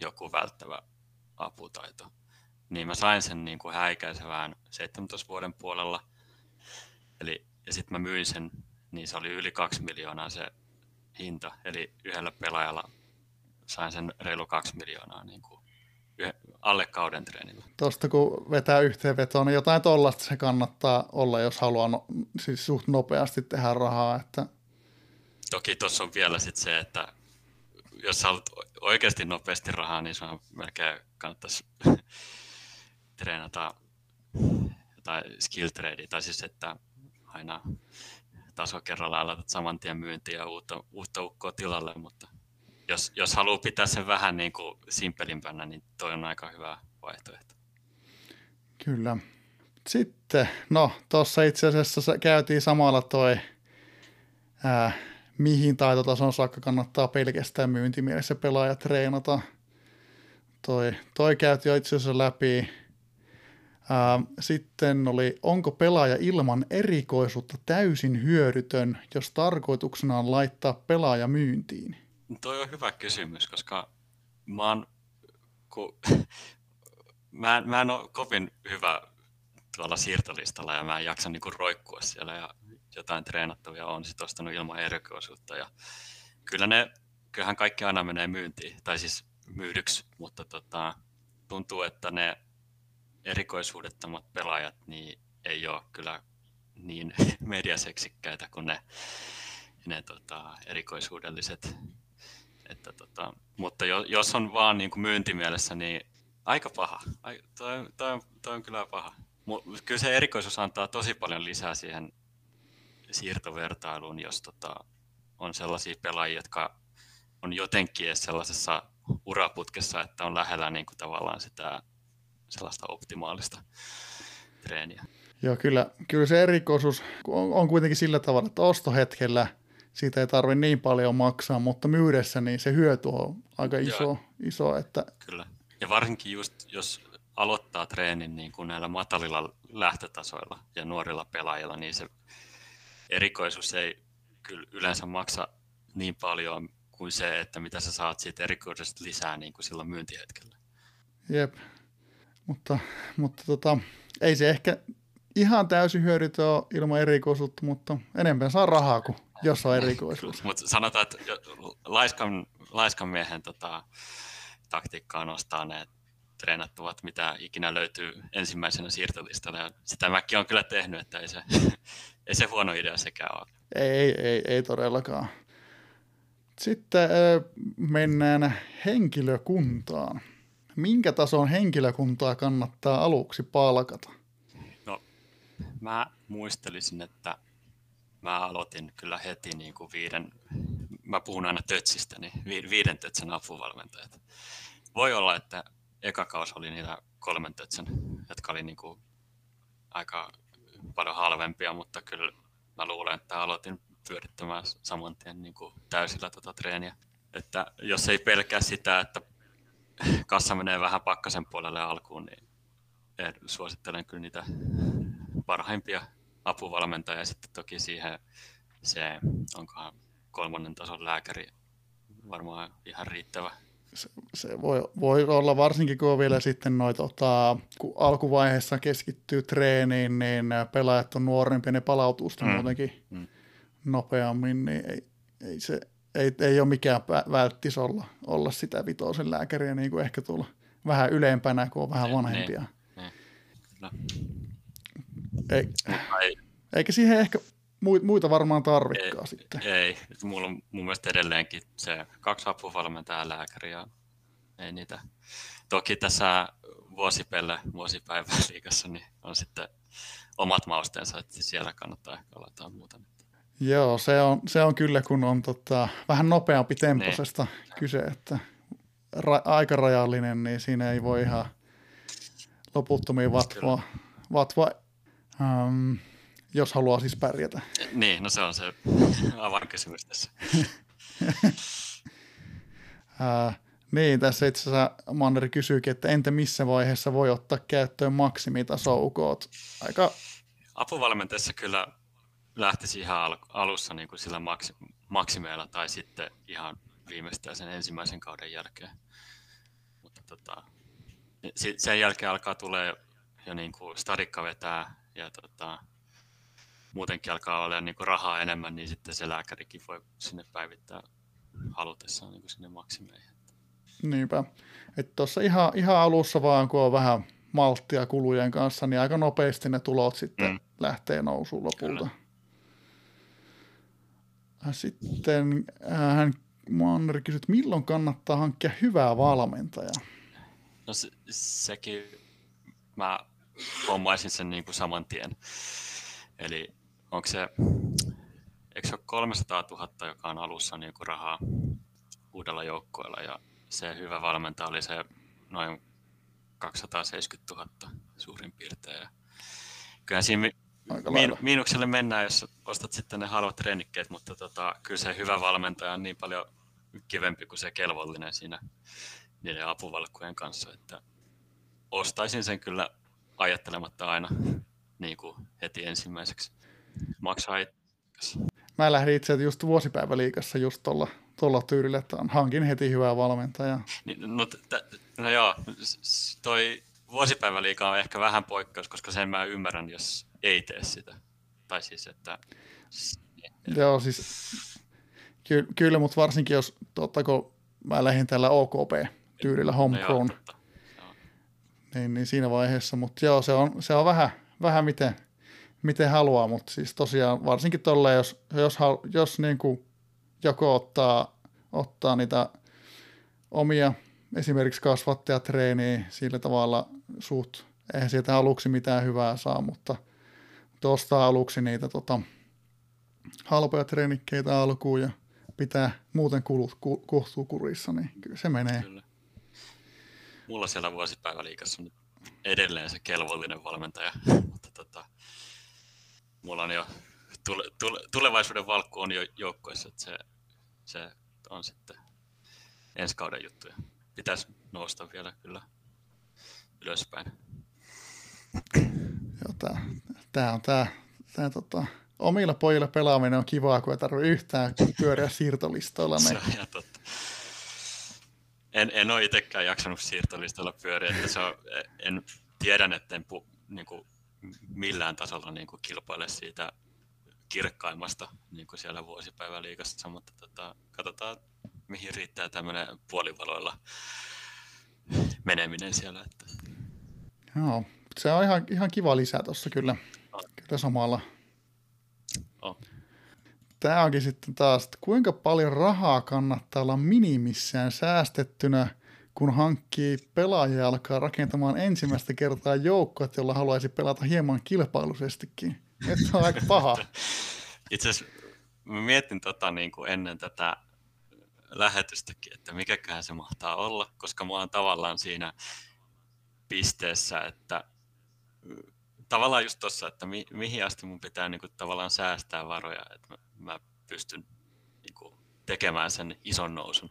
joku välttävä aputaito. Niin mä sain sen niin kuin häikäisevään 17 vuoden puolella. Eli, ja sitten mä myin sen, niin se oli yli 2 miljoonaa se hinta. Eli yhdellä pelaajalla sain sen reilu 2 miljoonaa niin kuin alle kauden treenillä. Tuosta kun vetää yhteenvetoa, niin jotain tollasta se kannattaa olla, jos haluaa no, siis suht nopeasti tehdä rahaa. Että... Toki tuossa on vielä sit se, että jos haluat oikeasti nopeasti rahaa, niin se on melkein kannattaisi treenata jotain skill trade, tai siis että aina taso kerrallaan laitat saman tien myyntiin ja uutta, uutta ukkoa tilalle, mutta jos, jos haluaa pitää sen vähän niin kuin simpelimpänä, niin toi on aika hyvä vaihtoehto. Kyllä. Sitten, no tuossa itse asiassa käytiin samalla toi, ää, mihin taitotason saakka kannattaa pelkästään myyntimielessä pelaaja treenata. Toi, toi käytiin jo itse asiassa läpi. Ää, sitten oli, onko pelaaja ilman erikoisuutta täysin hyödytön, jos tarkoituksena on laittaa pelaaja myyntiin? Toi on hyvä kysymys, koska mä oon, kun, mä, en, mä en ole kovin hyvä tuolla siirtolistalla ja mä en jaksa niinku roikkua siellä ja jotain treenattavia on sit ostanut ilman erikoisuutta ja kyllä ne, kyllähän kaikki aina menee myyntiin, tai siis myydyksi, mutta tota, tuntuu, että ne erikoisuudettomat pelaajat niin ei ole kyllä niin mediaseksikkäitä kuin ne, ne tota, erikoisuudelliset. Että, tota, mutta jos on vaan niin kuin myyntimielessä, niin aika paha. Ai, toi, toi, toi on kyllä paha. Kyllä se erikoisuus antaa tosi paljon lisää siihen siirtovertailuun, jos tota, on sellaisia pelaajia, jotka on jotenkin edes sellaisessa uraputkessa, että on lähellä niin kuin tavallaan sitä sellaista optimaalista treeniä. Joo, kyllä, kyllä se erikoisuus on, on kuitenkin sillä tavalla, että ostohetkellä siitä ei tarvitse niin paljon maksaa, mutta myydessä niin se hyöty on aika iso. iso että... Kyllä, ja varsinkin just jos aloittaa treenin niin kuin näillä matalilla lähtötasoilla ja nuorilla pelaajilla, niin se erikoisuus ei kyllä yleensä maksa niin paljon kuin se, että mitä sä saat siitä erikoisuudesta lisää niin kuin silloin myyntihetkellä. Jep, mutta, mutta tota, ei se ehkä ihan täysin hyödytä ilman erikoisuutta, mutta enemmän saa rahaa kuin jos on erikoisuus. mutta sanotaan, että laiskan, laiskan miehen tota, taktiikkaa nostaa ne treenattuvat, mitä ikinä löytyy ensimmäisenä siirtolistalla. Ja sitä mäkin on kyllä tehnyt, että ei se, ei se huono idea sekään ole. Ei, ei, ei todellakaan. Sitten mennään henkilökuntaan. Minkä tason henkilökuntaa kannattaa aluksi palkata? Mä muistelisin, että mä aloitin kyllä heti niin kuin viiden, mä puhun aina tötsistä, niin viiden tötsen apuvalmentajat. Voi olla, että eka kausi oli niitä kolmen tötsen, jotka oli niin kuin aika paljon halvempia, mutta kyllä mä luulen, että aloitin pyörittämään saman tien niin kuin täysillä tuota treeniä. Että jos ei pelkää sitä, että kassa menee vähän pakkasen puolelle alkuun, niin suosittelen kyllä niitä parhaimpia apuvalmentajia ja sitten toki siihen se, onkohan kolmannen tason lääkäri varmaan ihan riittävä. Se, se voi, voi, olla varsinkin, kun on vielä sitten noita, tota, kun alkuvaiheessa keskittyy treeniin, niin pelaajat on nuorempia ja ne palautuu mm. muutenkin mm. nopeammin, niin ei, ei se ei, ei ole mikään välttis olla, olla sitä vitosen lääkäriä, niin kuin ehkä tulla vähän ylempänä, kun on vähän niin, vanhempia. Ne, ne. Ei, ei. Eikä siihen ehkä muita varmaan tarvikaan sitten. Ei, mulla on mun mielestä edelleenkin se kaksi apuvalmentajaa lääkäriä. Ei niitä. Toki tässä vuosipelle, vuosipäivän liikassa, niin on sitten omat mausteensa, että siellä kannattaa ehkä olla jotain muuta. Joo, se on, se on kyllä, kun on tota, vähän nopeampi temposesta niin. kyse, että ra- aika rajallinen, niin siinä ei voi ihan loputtomiin vatvoa, vatvoa um, jos haluaa siis pärjätä. Niin, no se on se avainkysymys tässä. uh, niin, tässä itse asiassa Manneri kysyykin, että entä missä vaiheessa voi ottaa käyttöön maksimitasoukot? Aika... Apuvalmenteessa kyllä lähtisi ihan alussa niin kuin sillä maks, maksimeilla tai sitten ihan viimeistään sen ensimmäisen kauden jälkeen. Mutta tota, sen jälkeen alkaa tulee jo niin kuin stadikka vetää ja tota, muutenkin alkaa olla niin rahaa enemmän, niin sitten se lääkärikin voi sinne päivittää halutessaan niin sinne maksimeihin. Niinpä. Että tuossa ihan, ihan alussa vaan, kun on vähän malttia kulujen kanssa, niin aika nopeasti ne tulot sitten mm. lähtee nousuun lopulta. Kyllä. Sitten äh, hän Manneri kysyi, että milloin kannattaa hankkia hyvää valmentajaa? No se, sekin, mä hommaisin sen niin kuin saman tien. Eli onko se, eikö se ole 300 000, joka on alussa niin kuin rahaa uudella joukkueella ja se hyvä valmentaja oli se noin 270 000 suurin piirtein. Ja kyllä siinä miin, miinukselle mennään, jos ostat sitten ne halvat trennikkeet, mutta tota, kyllä se hyvä valmentaja on niin paljon kivempi kuin se kelvollinen siinä niiden apuvalkkujen kanssa, että ostaisin sen kyllä ajattelematta aina niin kuin heti ensimmäiseksi. Maksaa Mä lähdin itse just vuosipäiväliikassa just tuolla, tuolla tyylillä, että hankin heti hyvää valmentajaa. Niin, no, t- no joo, toi vuosipäiväliika on ehkä vähän poikkeus, koska sen mä ymmärrän, jos ei tee sitä. Tai siis, että... Joo, siis ky- kyllä, mutta varsinkin jos, totta kun mä lähdin tällä OKP-tyylillä homegrown, no niin, niin siinä vaiheessa, mutta joo, se on, se on vähän, vähän miten, miten haluaa, mutta siis tosiaan varsinkin tolleen, jos, jos, jos niin kuin joko ottaa, ottaa niitä omia esimerkiksi kasvattajatreeniä sillä tavalla suht, eihän sieltä aluksi mitään hyvää saa, mutta, ostaa aluksi niitä tota, halpoja treenikkeitä alkuun ja pitää muuten kulut kohtuukurissa, niin kyllä se menee. Kyllä. Mulla siellä vuosipäiväliikassa on edelleen se kelvollinen valmentaja, mutta tota, mulla on jo tule, tule, tulevaisuuden valkku on jo joukkoissa, että se, se on sitten ensi kauden juttuja. Pitäisi nousta vielä kyllä ylöspäin. Joo, tää on tää, tää tota, omilla pojilla pelaaminen on kivaa, kun ei tarvitse yhtään pyöriä siirtolistoilla. Se on ihan totta. En, en ole itsekään jaksanut siirtolistoilla pyöriä, että se on, en tiedän, että en pu, niin kuin millään tasolla niin kuin kilpaile siitä kirkkaimmasta niin kuin siellä vuosipäiväliikassa, mutta tota, katsotaan, mihin riittää tämmöinen puolivaloilla meneminen siellä. Että. Joo, se on ihan, ihan kiva lisä tuossa kyllä, no. kyllä samalla. Oh. Tämä onkin sitten taas, että kuinka paljon rahaa kannattaa olla minimissään säästettynä, kun hankkii pelaajia alkaa rakentamaan ensimmäistä kertaa joukkoa, jolla haluaisi pelata hieman kilpailuisestikin. Että on aika paha. Itse asiassa mietin tota niin kuin ennen tätä lähetystäkin, että mikäköhän se mahtaa olla, koska mä oon tavallaan siinä pisteessä, että tavallaan just tuossa, että mi, mihin asti mun pitää niin kuin, tavallaan säästää varoja, että mä, mä pystyn niin kuin, tekemään sen ison nousun.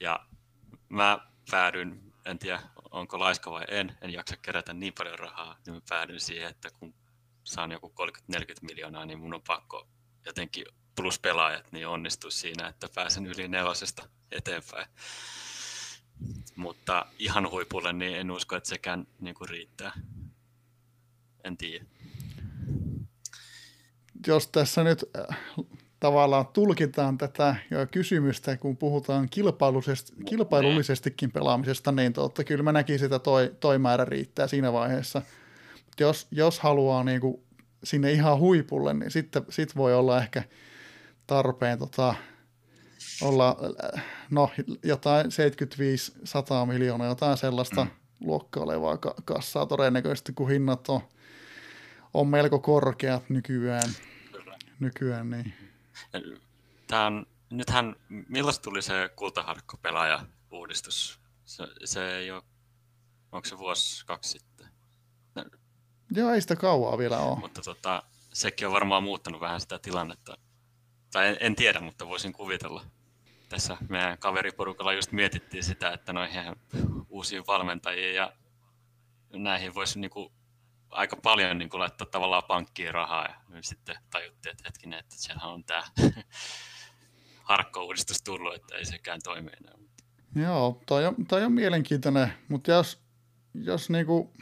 Ja mä päädyin, en tiedä onko laiska vai en, en jaksa kerätä niin paljon rahaa, niin mä päädyin siihen, että kun saan joku 30-40 miljoonaa, niin mun on pakko jotenkin plus pelaajat, niin onnistua siinä, että pääsen yli nelosesta eteenpäin. Mutta ihan huipulle, niin en usko, että sekään niin kuin riittää. En tiedä. Jos tässä nyt äh, tavallaan tulkitaan tätä kysymystä, kun puhutaan kilpailullisestikin pelaamisesta, niin totta, kyllä mä näkisin, että toi, toi määrä riittää siinä vaiheessa. Jos, jos haluaa niin kuin sinne ihan huipulle, niin sitten sit voi olla ehkä tarpeen tota, olla no, jotain 75-100 miljoonaa, jotain sellaista mm. luokkaa olevaa kassaa todennäköisesti, kun hinnat on, on melko korkeat nykyään. Nykyään niin. Tämä on, nythän, milloin tuli se kultaharkko pelaaja uudistus? Se, se ei ole, onko se vuosi kaksi sitten? Joo, ei sitä kauaa vielä ole. Mutta tota, sekin on varmaan muuttanut vähän sitä tilannetta. Tai en, en tiedä, mutta voisin kuvitella. Tässä meidän kaveriporukalla just mietittiin sitä, että noihin uusiin valmentajiin ja näihin voisi niinku aika paljon niin kuin laittaa tavallaan pankkiin rahaa ja sitten tajuttiin, että hetkinen, että siellä on tämä harkkouudistus tullut, että ei sekään toimi enää. Joo, toi on, toi on mielenkiintoinen, mutta jos, jos niinku,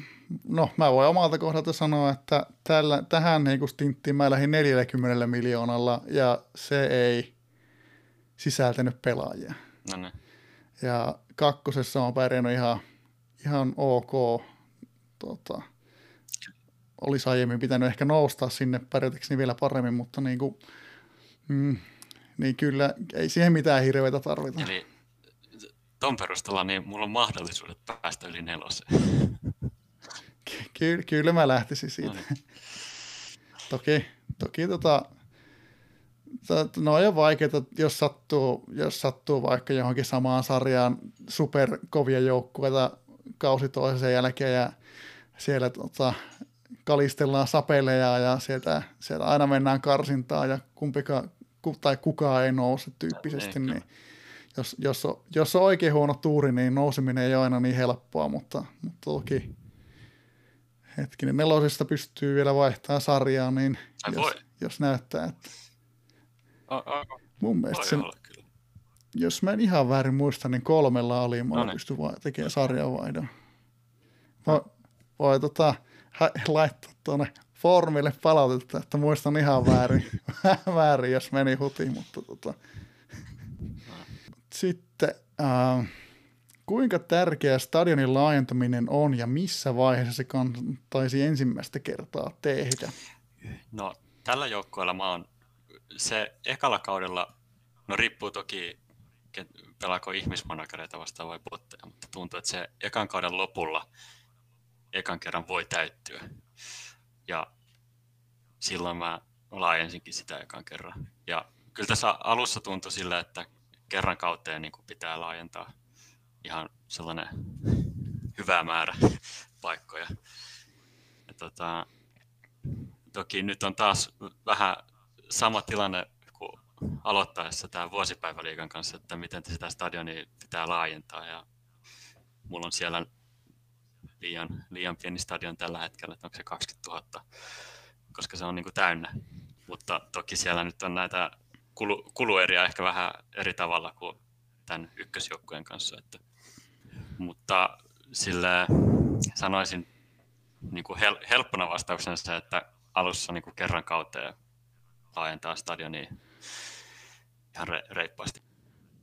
no mä voin omalta kohdalta sanoa, että tällä, tähän niinku stinttiin mä lähdin 40 miljoonalla ja se ei sisältänyt pelaajia. No niin. Ja kakkosessa on pärjännyt ihan, ihan ok tota, olisi aiemmin pitänyt ehkä nousta sinne pärjätäkseni vielä paremmin, mutta niin kuin, mm, niin kyllä ei siihen mitään hirveitä tarvita. Eli ton perusteella niin mulla on mahdollisuudet päästä yli neloseen. Ky- kyllä mä lähtisin siitä. No niin. toki, toki tota, no on vaikeaa, jos sattuu, jos sattuu vaikka johonkin samaan sarjaan superkovia joukkueita kausi toisen jälkeen ja siellä tota, kalistellaan sapeleja ja sieltä, sieltä aina mennään karsintaan ja kumpika, tai kukaan ei nouse tyyppisesti, ei, niin jos, jos, on, jos on oikein huono tuuri, niin nouseminen ei ole aina niin helppoa, mutta, mutta toki hetkinen, nelosesta pystyy vielä vaihtaa sarjaa, niin jos, jos näyttää, että mun mielestä sen, jos mä en ihan väärin muista, niin kolmella alimmalla no niin. pystyy tekemään sarjavaihdon. Voi, voi tota, laittaa tuonne formille palautetta, että muistan ihan väärin, väärin jos meni hutiin, mutta tota. Sitten, äh, kuinka tärkeä stadionin laajentaminen on ja missä vaiheessa se kannattaisi ensimmäistä kertaa tehdä? No, tällä joukkueella mä oon se ekalla kaudella, no riippuu toki pelaako ihmismanagereita vastaan vai botteja, mutta tuntuu, että se ekan kauden lopulla ekan kerran voi täyttyä. Ja silloin mä laajensinkin sitä ekan kerran. Ja kyllä tässä alussa tuntui sillä, että kerran kauteen niin pitää laajentaa ihan sellainen hyvä määrä paikkoja. Ja tota, toki nyt on taas vähän sama tilanne kuin aloittaessa tämä vuosipäiväliikan kanssa, että miten sitä stadionia pitää laajentaa. Ja mulla on siellä liian, liian pieni stadion tällä hetkellä, että onko se 20 000, koska se on niin kuin täynnä. Mutta toki siellä nyt on näitä kulu, kulueriä ehkä vähän eri tavalla kuin tämän ykkösjoukkueen kanssa. Että, mutta sille sanoisin niin kuin hel, helppona vastauksena se, että alussa niin kuin kerran kauteen laajentaa stadionia ihan re, reippaasti.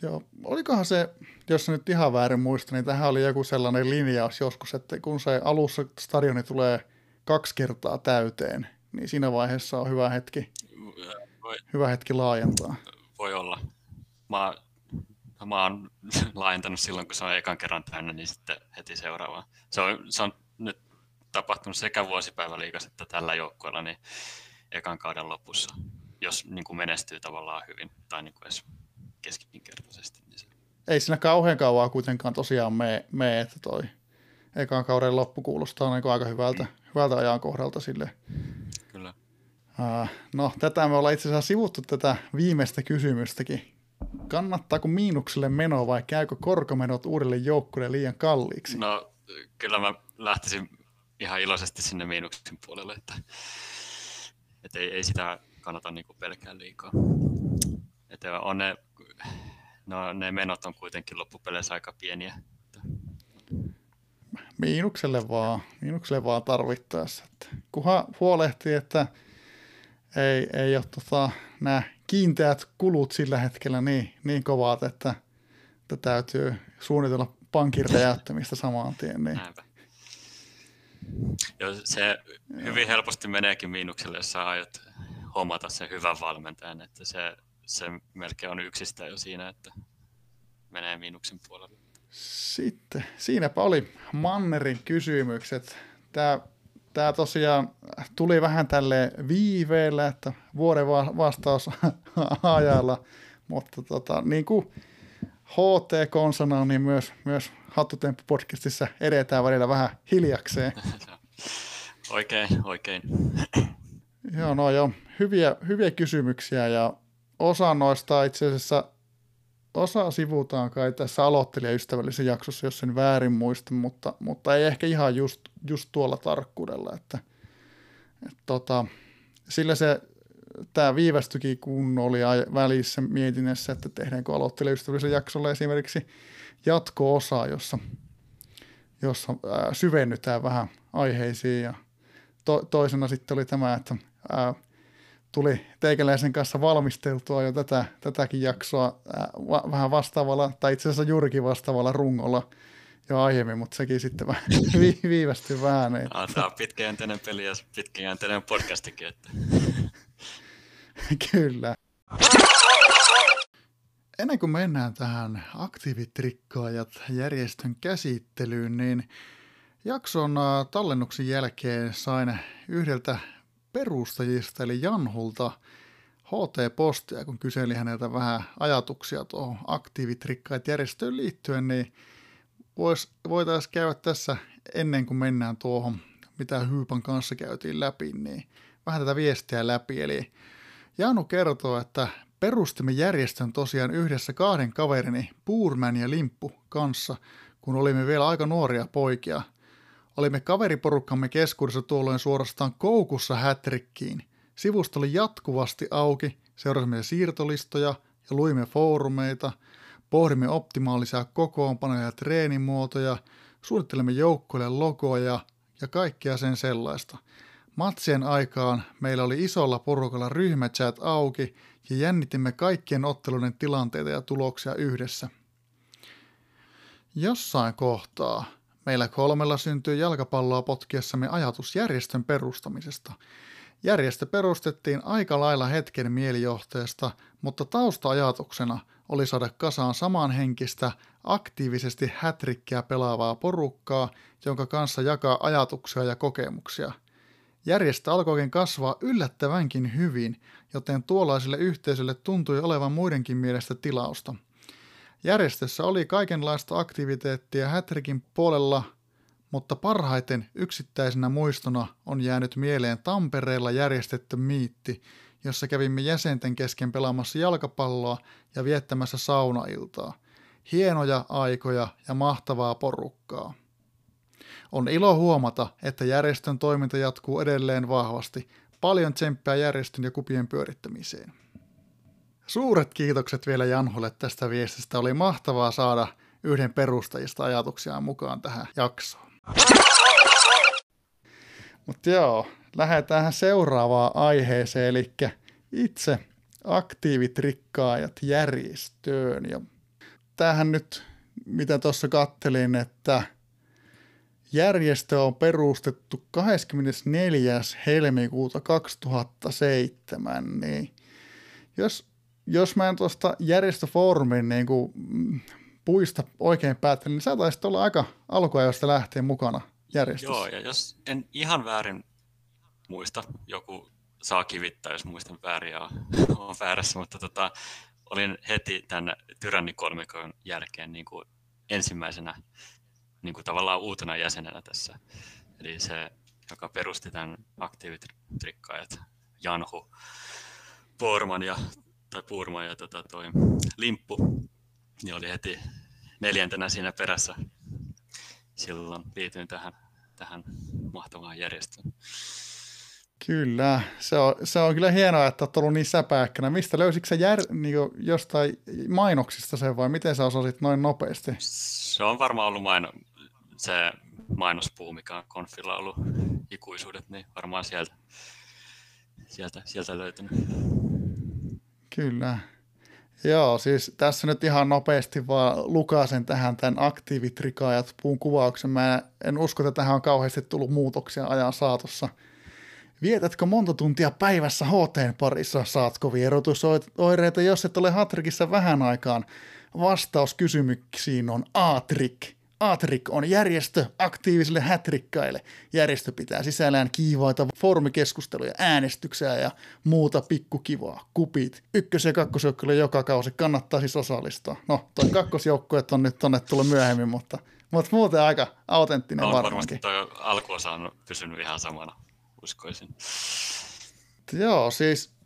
Joo, olikohan se, jos nyt ihan väärin muista, niin tähän oli joku sellainen linjaus joskus, että kun se alussa stadioni tulee kaksi kertaa täyteen, niin siinä vaiheessa on hyvä hetki, voi, hyvä hetki laajentaa. Voi olla. Mä, mä oon laajentanut silloin, kun se on ekan kerran täynnä, niin sitten heti seuraavaan. Se on, se on nyt tapahtunut sekä vuosipäiväliikassa että tällä joukkueella niin ekan kauden lopussa, jos niin kuin menestyy tavallaan hyvin tai niin kuin edes keskinkertaisesti. Niin se... Ei siinä kauhean kauan kuitenkaan tosiaan mene, me että toi ekan kauden loppu kuulostaa niin aika hyvältä, mm. hyvältä ajankohdalta sille. Kyllä. Uh, no, tätä me ollaan itse asiassa sivuttu tätä viimeistä kysymystäkin. Kannattaako miinukselle meno vai käykö korkomenot uudelle joukkueelle liian kalliiksi? No, kyllä mä lähtisin ihan iloisesti sinne miinuksen puolelle, että, että ei, ei sitä kannata niin pelkää liikaa. Että on ne no, ne menot on kuitenkin loppupeleissä aika pieniä. Miinukselle vaan, miinukselle vaan tarvittaessa. Että kunhan huolehtii, että ei, ei ole tota, nämä kiinteät kulut sillä hetkellä niin, niin kovat, että, että täytyy suunnitella pankin räjäyttämistä samaan tien. Niin. Näinpä. Joo, se hyvin helposti meneekin miinukselle, jos sä aiot hommata sen hyvän valmentajan, että se se melkein on yksistä jo siinä, että menee miinuksen puolelle. Sitten, siinäpä oli Mannerin kysymykset. Tämä, tämä tosiaan tuli vähän tälle viiveellä, että vuoden vastaus ajalla, mutta tota, niin kuin HT sanoo, niin myös, myös Hattutemppu podcastissa edetään välillä vähän hiljakseen. oikein, oikein. Joo, no joo, hyviä, hyviä kysymyksiä ja osa noista itse asiassa, osa sivutaan kai tässä aloittelijaystävällisen jaksossa, jos sen väärin muista, mutta, mutta ei ehkä ihan just, just tuolla tarkkuudella, että, että tota, sillä se tämä viivästyikin, kun oli välissä mietinnässä, että tehdäänkö aloittelijaystävällisen jaksolla esimerkiksi jatko-osa, jossa, jossa ää, syvennytään vähän aiheisiin ja to, toisena sitten oli tämä, että ää, tuli teikäläisen kanssa valmisteltua jo tätä, tätäkin jaksoa va, vähän vastaavalla, tai itse asiassa juurikin vastaavalla rungolla jo aiemmin, mutta sekin sitten vähän vi, viivästyi vähän. Niin. No, tämä on pitkäjänteinen peli ja pitkäjänteinen podcastikin. Että. Kyllä. ennen kuin mennään tähän aktiivitrikkaajat järjestön käsittelyyn, niin jakson tallennuksen jälkeen sain yhdeltä perustajista, eli Janhulta, HT-postia, kun kyseli häneltä vähän ajatuksia tuohon aktiivitrikkaat järjestöön liittyen, niin vois, voitaisiin käydä tässä ennen kuin mennään tuohon, mitä Hyypan kanssa käytiin läpi, niin vähän tätä viestiä läpi. Eli Janu kertoo, että perustimme järjestön tosiaan yhdessä kahden kaverini, Puurman ja Limppu, kanssa, kun olimme vielä aika nuoria poikia. Olimme kaveriporukkamme keskuudessa tuolloin suorastaan koukussa hätrikkiin. Sivusto oli jatkuvasti auki, seurasimme siirtolistoja ja luimme foorumeita, pohdimme optimaalisia kokoonpanoja ja treenimuotoja, suunnittelemme joukkoille logoja ja kaikkea sen sellaista. Matsien aikaan meillä oli isolla porukalla ryhmächat auki ja jännitimme kaikkien otteluiden tilanteita ja tuloksia yhdessä. Jossain kohtaa meillä kolmella syntyi jalkapalloa potkiessamme ajatus järjestön perustamisesta. Järjestö perustettiin aika lailla hetken mielijohteesta, mutta taustaajatuksena oli saada kasaan samanhenkistä, aktiivisesti hätrikkiä pelaavaa porukkaa, jonka kanssa jakaa ajatuksia ja kokemuksia – Järjestö alkoikin kasvaa yllättävänkin hyvin, joten tuollaiselle yhteisölle tuntui olevan muidenkin mielestä tilausta. Järjestössä oli kaikenlaista aktiviteettia Hätrikin puolella, mutta parhaiten yksittäisenä muistona on jäänyt mieleen Tampereella järjestetty miitti, jossa kävimme jäsenten kesken pelaamassa jalkapalloa ja viettämässä saunailtaa. Hienoja aikoja ja mahtavaa porukkaa. On ilo huomata, että järjestön toiminta jatkuu edelleen vahvasti. Paljon tsemppää järjestön ja kupien pyörittämiseen. Suuret kiitokset vielä Janholle tästä viestistä. Oli mahtavaa saada yhden perustajista ajatuksiaan mukaan tähän jaksoon. Mutta joo, lähdetään seuraavaan aiheeseen, eli itse aktiivitrikkaajat järjestöön. Ja tämähän nyt, mitä tuossa kattelin, että Järjestö on perustettu 24. helmikuuta 2007, niin jos, jos mä en tuosta järjestöfoorumin niin kuin, mm, puista oikein päättelen, niin sä taisit olla aika alkuajoista lähtien mukana järjestössä. Joo, ja jos en ihan väärin muista, joku saa kivittää, jos muistan väärin ja on väärässä, mutta tota, olin heti tämän tyrannikolmikon jälkeen niin kuin ensimmäisenä niin kuin tavallaan uutena jäsenenä tässä. Eli se, joka perusti tämän aktiivitrikkaajat, Janhu Porman ja, tai Purman ja tota, toi Limppu, niin oli heti neljäntenä siinä perässä. Silloin liityin tähän, tähän mahtavaan järjestöön. Kyllä, se on, se on kyllä hienoa, että olet ollut niin säpääkkänä. Mistä löysitkö sä jär, niin jostain mainoksista sen vai miten sä osasit noin nopeasti? Se on varmaan ollut maino, se mainospuu, mikä on konfilla ollut ikuisuudet, niin varmaan sieltä, sieltä, sieltä löytynyt. Kyllä. Joo, siis tässä nyt ihan nopeasti vaan lukasen tähän tämän aktiivitrikaajat puun kuvauksen. Mä en usko, että tähän on kauheasti tullut muutoksia ajan saatossa. Vietätkö monta tuntia päivässä HT parissa? Saatko vierotusoireita, jos et ole Hatrikissa vähän aikaan? Vastaus kysymyksiin on Aatrik. Atrik on järjestö aktiivisille hätrikkaille. Järjestö pitää sisällään kiivaita foorumikeskusteluja, äänestyksiä ja muuta pikkukivaa. Kupit. Ykkös- ja kakkosjoukkoille joka kausi kannattaa siis osallistua. No, toi kakkosjoukkue on nyt tonne tullut myöhemmin, mutta, mutta muuten aika autenttinen on varmaankin. varmasti toi alkuosa on pysynyt ihan samana, uskoisin. Joo, siis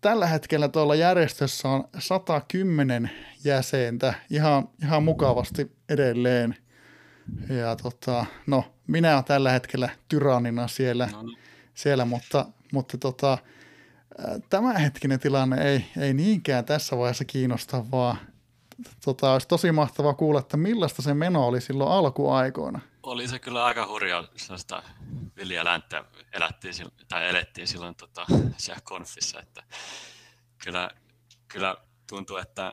tällä hetkellä tuolla järjestössä on 110 jäsentä ihan, ihan mukavasti edelleen. Ja tota, no, minä olen tällä hetkellä tyrannina siellä, no niin. siellä mutta, mutta tota, tämänhetkinen tilanne ei, ei niinkään tässä vaiheessa kiinnosta, vaan tota, olisi tosi mahtavaa kuulla, että millaista se meno oli silloin alkuaikoina. Oli se kyllä aika hurjaa sellaista viljalänttä elättiin, tai elettiin silloin tota, siellä konfissa, että kyllä, kyllä tuntuu, että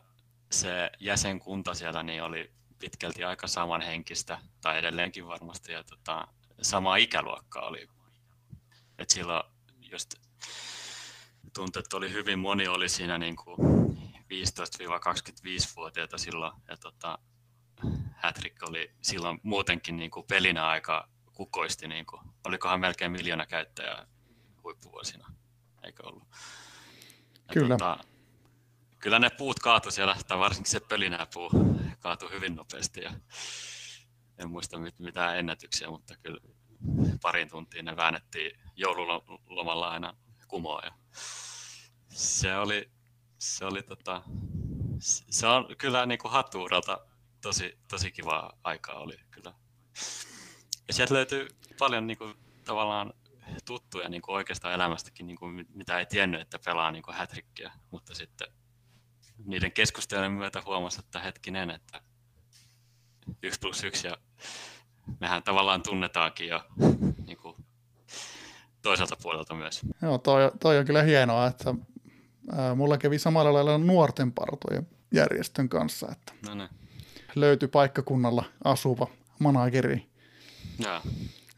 se jäsenkunta siellä niin oli pitkälti aika samanhenkistä, tai edelleenkin varmasti, ja tota, sama ikäluokka oli. Et silloin just tuntui, että oli hyvin moni oli siinä niin kuin 15-25-vuotiaita silloin. Ja tota, Hattrick oli silloin muutenkin niin kuin pelinä aika kukoisti. Niin kuin, olikohan melkein miljoona käyttäjää huippuvuosina, eikö ollut? Ja Kyllä. Tota, kyllä ne puut kaatu siellä, tai varsinkin se pölinäpuu kaatui hyvin nopeasti. Ja en muista mit, mitään ennätyksiä, mutta kyllä parin tuntiin ne väännettiin joululomalla aina kumoon. Ja se oli, se oli tota, se on kyllä niin kuin hattuuralta tosi, tosi kiva aikaa oli kyllä. Ja sieltä löytyy paljon niin kuin, tavallaan tuttuja niin kuin oikeastaan elämästäkin, niin kuin, mitä ei tiennyt, että pelaa niin kuin hätrikkiä, mutta sitten niiden keskustelujen myötä huomasi, että hetkinen, että yksi plus yksi ja mehän tavallaan tunnetaankin jo niin kuin, toiselta puolelta myös. Joo, toi, toi on kyllä hienoa, että ää, mulla kävi samalla lailla nuorten partojen järjestön kanssa, että No niin. löytyi paikkakunnalla asuva manageri. Joo.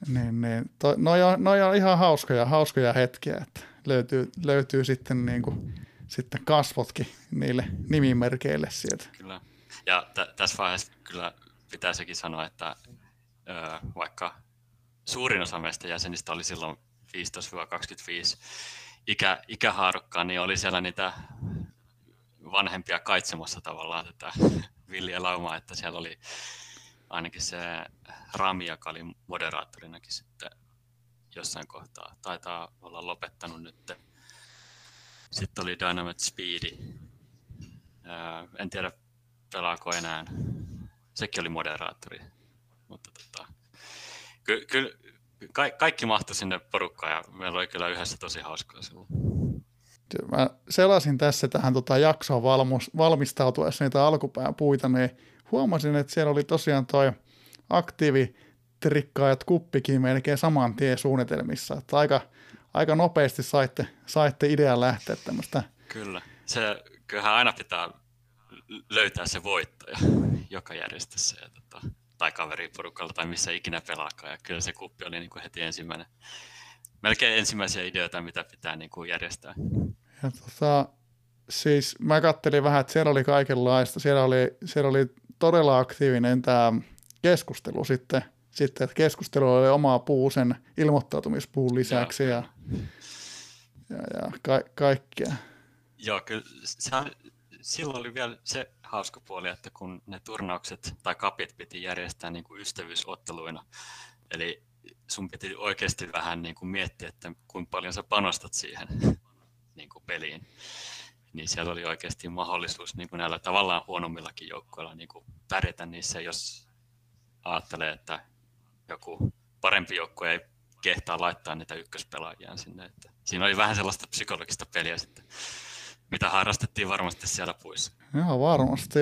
Niin, niin, to, noi, on, noi on ihan hauskoja, hauskoja hetkiä, että löytyy, löytyy sitten, niin kuin, sitten kasvotkin niille nimimerkeille sieltä. Kyllä. Ja t- tässä vaiheessa kyllä pitää sekin sanoa, että ö, vaikka suurin osa meistä jäsenistä oli silloin 15-25 ikä, ikähaarukkaa, niin oli siellä niitä vanhempia kaitsemassa tavallaan tätä villiä laumaa, että siellä oli ainakin se Rami, joka oli moderaattorinakin sitten jossain kohtaa. Taitaa olla lopettanut nyt. Sitten oli Dynamite Speedi. En tiedä, pelaako enää. Sekin oli moderaattori. Mutta tota, ky- kyllä ka- kaikki mahtui sinne porukkaan ja meillä oli kyllä yhdessä tosi hauskaa silloin. Mä selasin tässä tähän tota jaksoon valmus, valmistautuessa niitä alkupään puita, niin huomasin, että siellä oli tosiaan toi aktiivi trikkaajat kuppikin melkein saman tien suunnitelmissa. Että aika, aika nopeasti saitte, saitte idean lähteä tämmöistä. Kyllä. Se, kyllähän aina pitää löytää se voittaja joka järjestössä ja tota, tai kaveriporukalla tai missä ikinä pelaakaan. Ja kyllä se kuppi oli niin kuin heti ensimmäinen, melkein ensimmäisiä ideoita, mitä pitää niin kuin järjestää. Ja tota, siis mä kattelin vähän, että siellä oli kaikenlaista. Siellä oli, siellä oli todella aktiivinen tämä keskustelu sitten, sitten että keskustelu oli oma puu sen ilmoittautumispuun lisäksi ja, ja, ja ka- kaikkea. Joo, kyllä se, on- silloin oli vielä se hauska puoli, että kun ne turnaukset tai kapit piti järjestää niin kuin ystävyysotteluina, eli sun piti oikeasti vähän niin kuin miettiä, että kuinka paljon sä panostat siihen niin kuin peliin, niin siellä oli oikeasti mahdollisuus niin kuin näillä tavallaan huonommillakin joukkoilla niin kuin pärjätä niissä, jos ajattelee, että joku parempi joukkue ei kehtaa laittaa niitä ykköspelaajia sinne. Että siinä oli vähän sellaista psykologista peliä sitten, mitä harrastettiin varmasti siellä puissa. Joo, varmasti.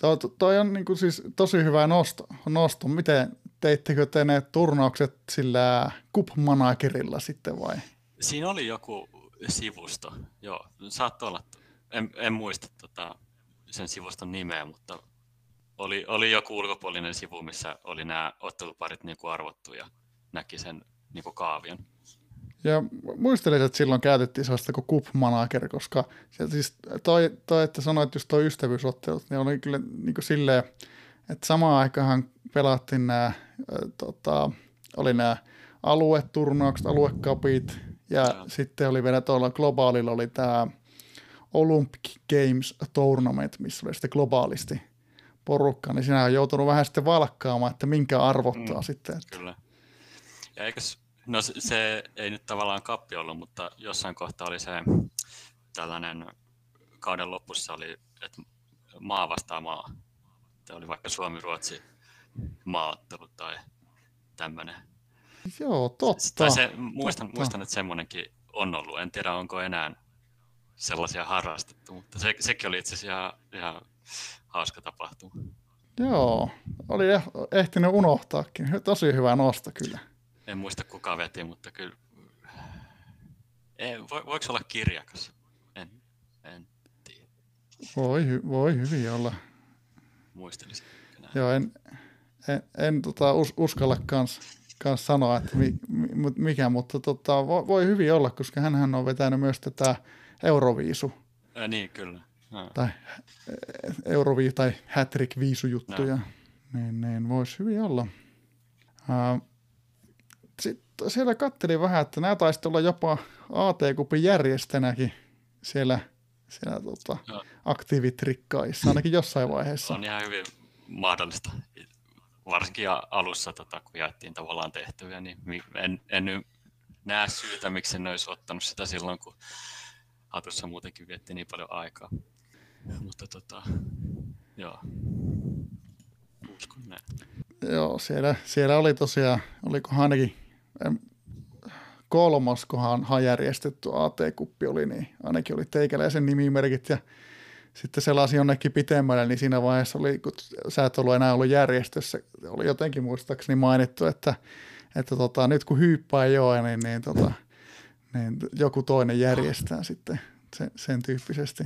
Toi, toi on niin kuin siis tosi hyvä nosto. nosto. Miten teittekö te ne turnaukset sillä kup-managerilla sitten vai? Siinä oli joku sivusto, joo, saattoi olla, en, en muista tota, sen sivuston nimeä, mutta oli, oli joku ulkopuolinen sivu, missä oli nämä otteluparit niin kuin arvottu ja näki sen niin kuin kaavion. Ja muistelin, että silloin käytettiin sellaista kuin kup manager, koska se, siis toi, toi, että sanoit just toi ystävyysottelut, niin oli kyllä niin kuin silleen, että samaan aikaan pelattiin nämä, tota, oli nämä alueturnaukset, aluekapit, ja Joo. sitten oli vielä tuolla globaalilla oli tämä Olympic Games Tournament, missä oli sitten globaalisti porukka, niin sinä on joutunut vähän sitten valkkaamaan, että minkä arvottaa mm. sitten. Että, Kyllä. Ja eikös, no se, se ei nyt tavallaan kappi ollut, mutta jossain kohtaa oli se tällainen kauden lopussa oli, että maa vastaa maa. Että oli vaikka Suomi-Ruotsi maaottelu tai tämmöinen. joo, totta. Tai se, muistan, totta. muistan, että semmoinenkin on ollut. En tiedä, onko enää sellaisia harrastettu, mutta se, sekin oli itse asiassa ihan, ihan hauska tapahtuma. Joo, oli eh- ehtinyt unohtaakin. Tosi hyvä nosto kyllä. En muista kuka veti, mutta kyllä... Ei, vo, voiko olla kirjakas? En, en tiedä. Voi, voi hyvin olla. Muistelisin. Joo, en, en, en tota, us, uskalla kans, kans sanoa, että mi, mi, mikä, mutta tota, voi, voi hyvin olla, koska hän on vetänyt myös tätä Euroviisu Ä, niin, kyllä. no. tai Eurovi- tai Hattrick viisujuttuja, no. niin, niin voisi hyvin olla. Uh, sitten siellä katselin vähän, että nämä taisi olla jopa AT-kupin järjestänäkin siellä, siellä tota, aktiivitrikkaissa, ainakin jossain vaiheessa. On ihan hyvin mahdollista. Varsinkin alussa, tota, kun jaettiin tavallaan tehtäviä, niin en, en näe syytä, miksi ne olisi ottanut sitä silloin, kun hatussa muutenkin vietti niin paljon aikaa. Mutta tota, joo, uskon näin. Joo, siellä, siellä oli tosiaan, oliko ainakin kolmas, kunhan järjestetty AT-kuppi oli, niin ainakin oli teikäläisen nimimerkit ja sitten selasi jonnekin pitemmälle, niin siinä vaiheessa oli, kun sä et ollut enää ollut järjestössä, oli jotenkin muistaakseni mainittu, että, että tota, nyt kun hyyppää ei ole, niin, niin, tota, niin joku toinen järjestää sitten sen, sen tyyppisesti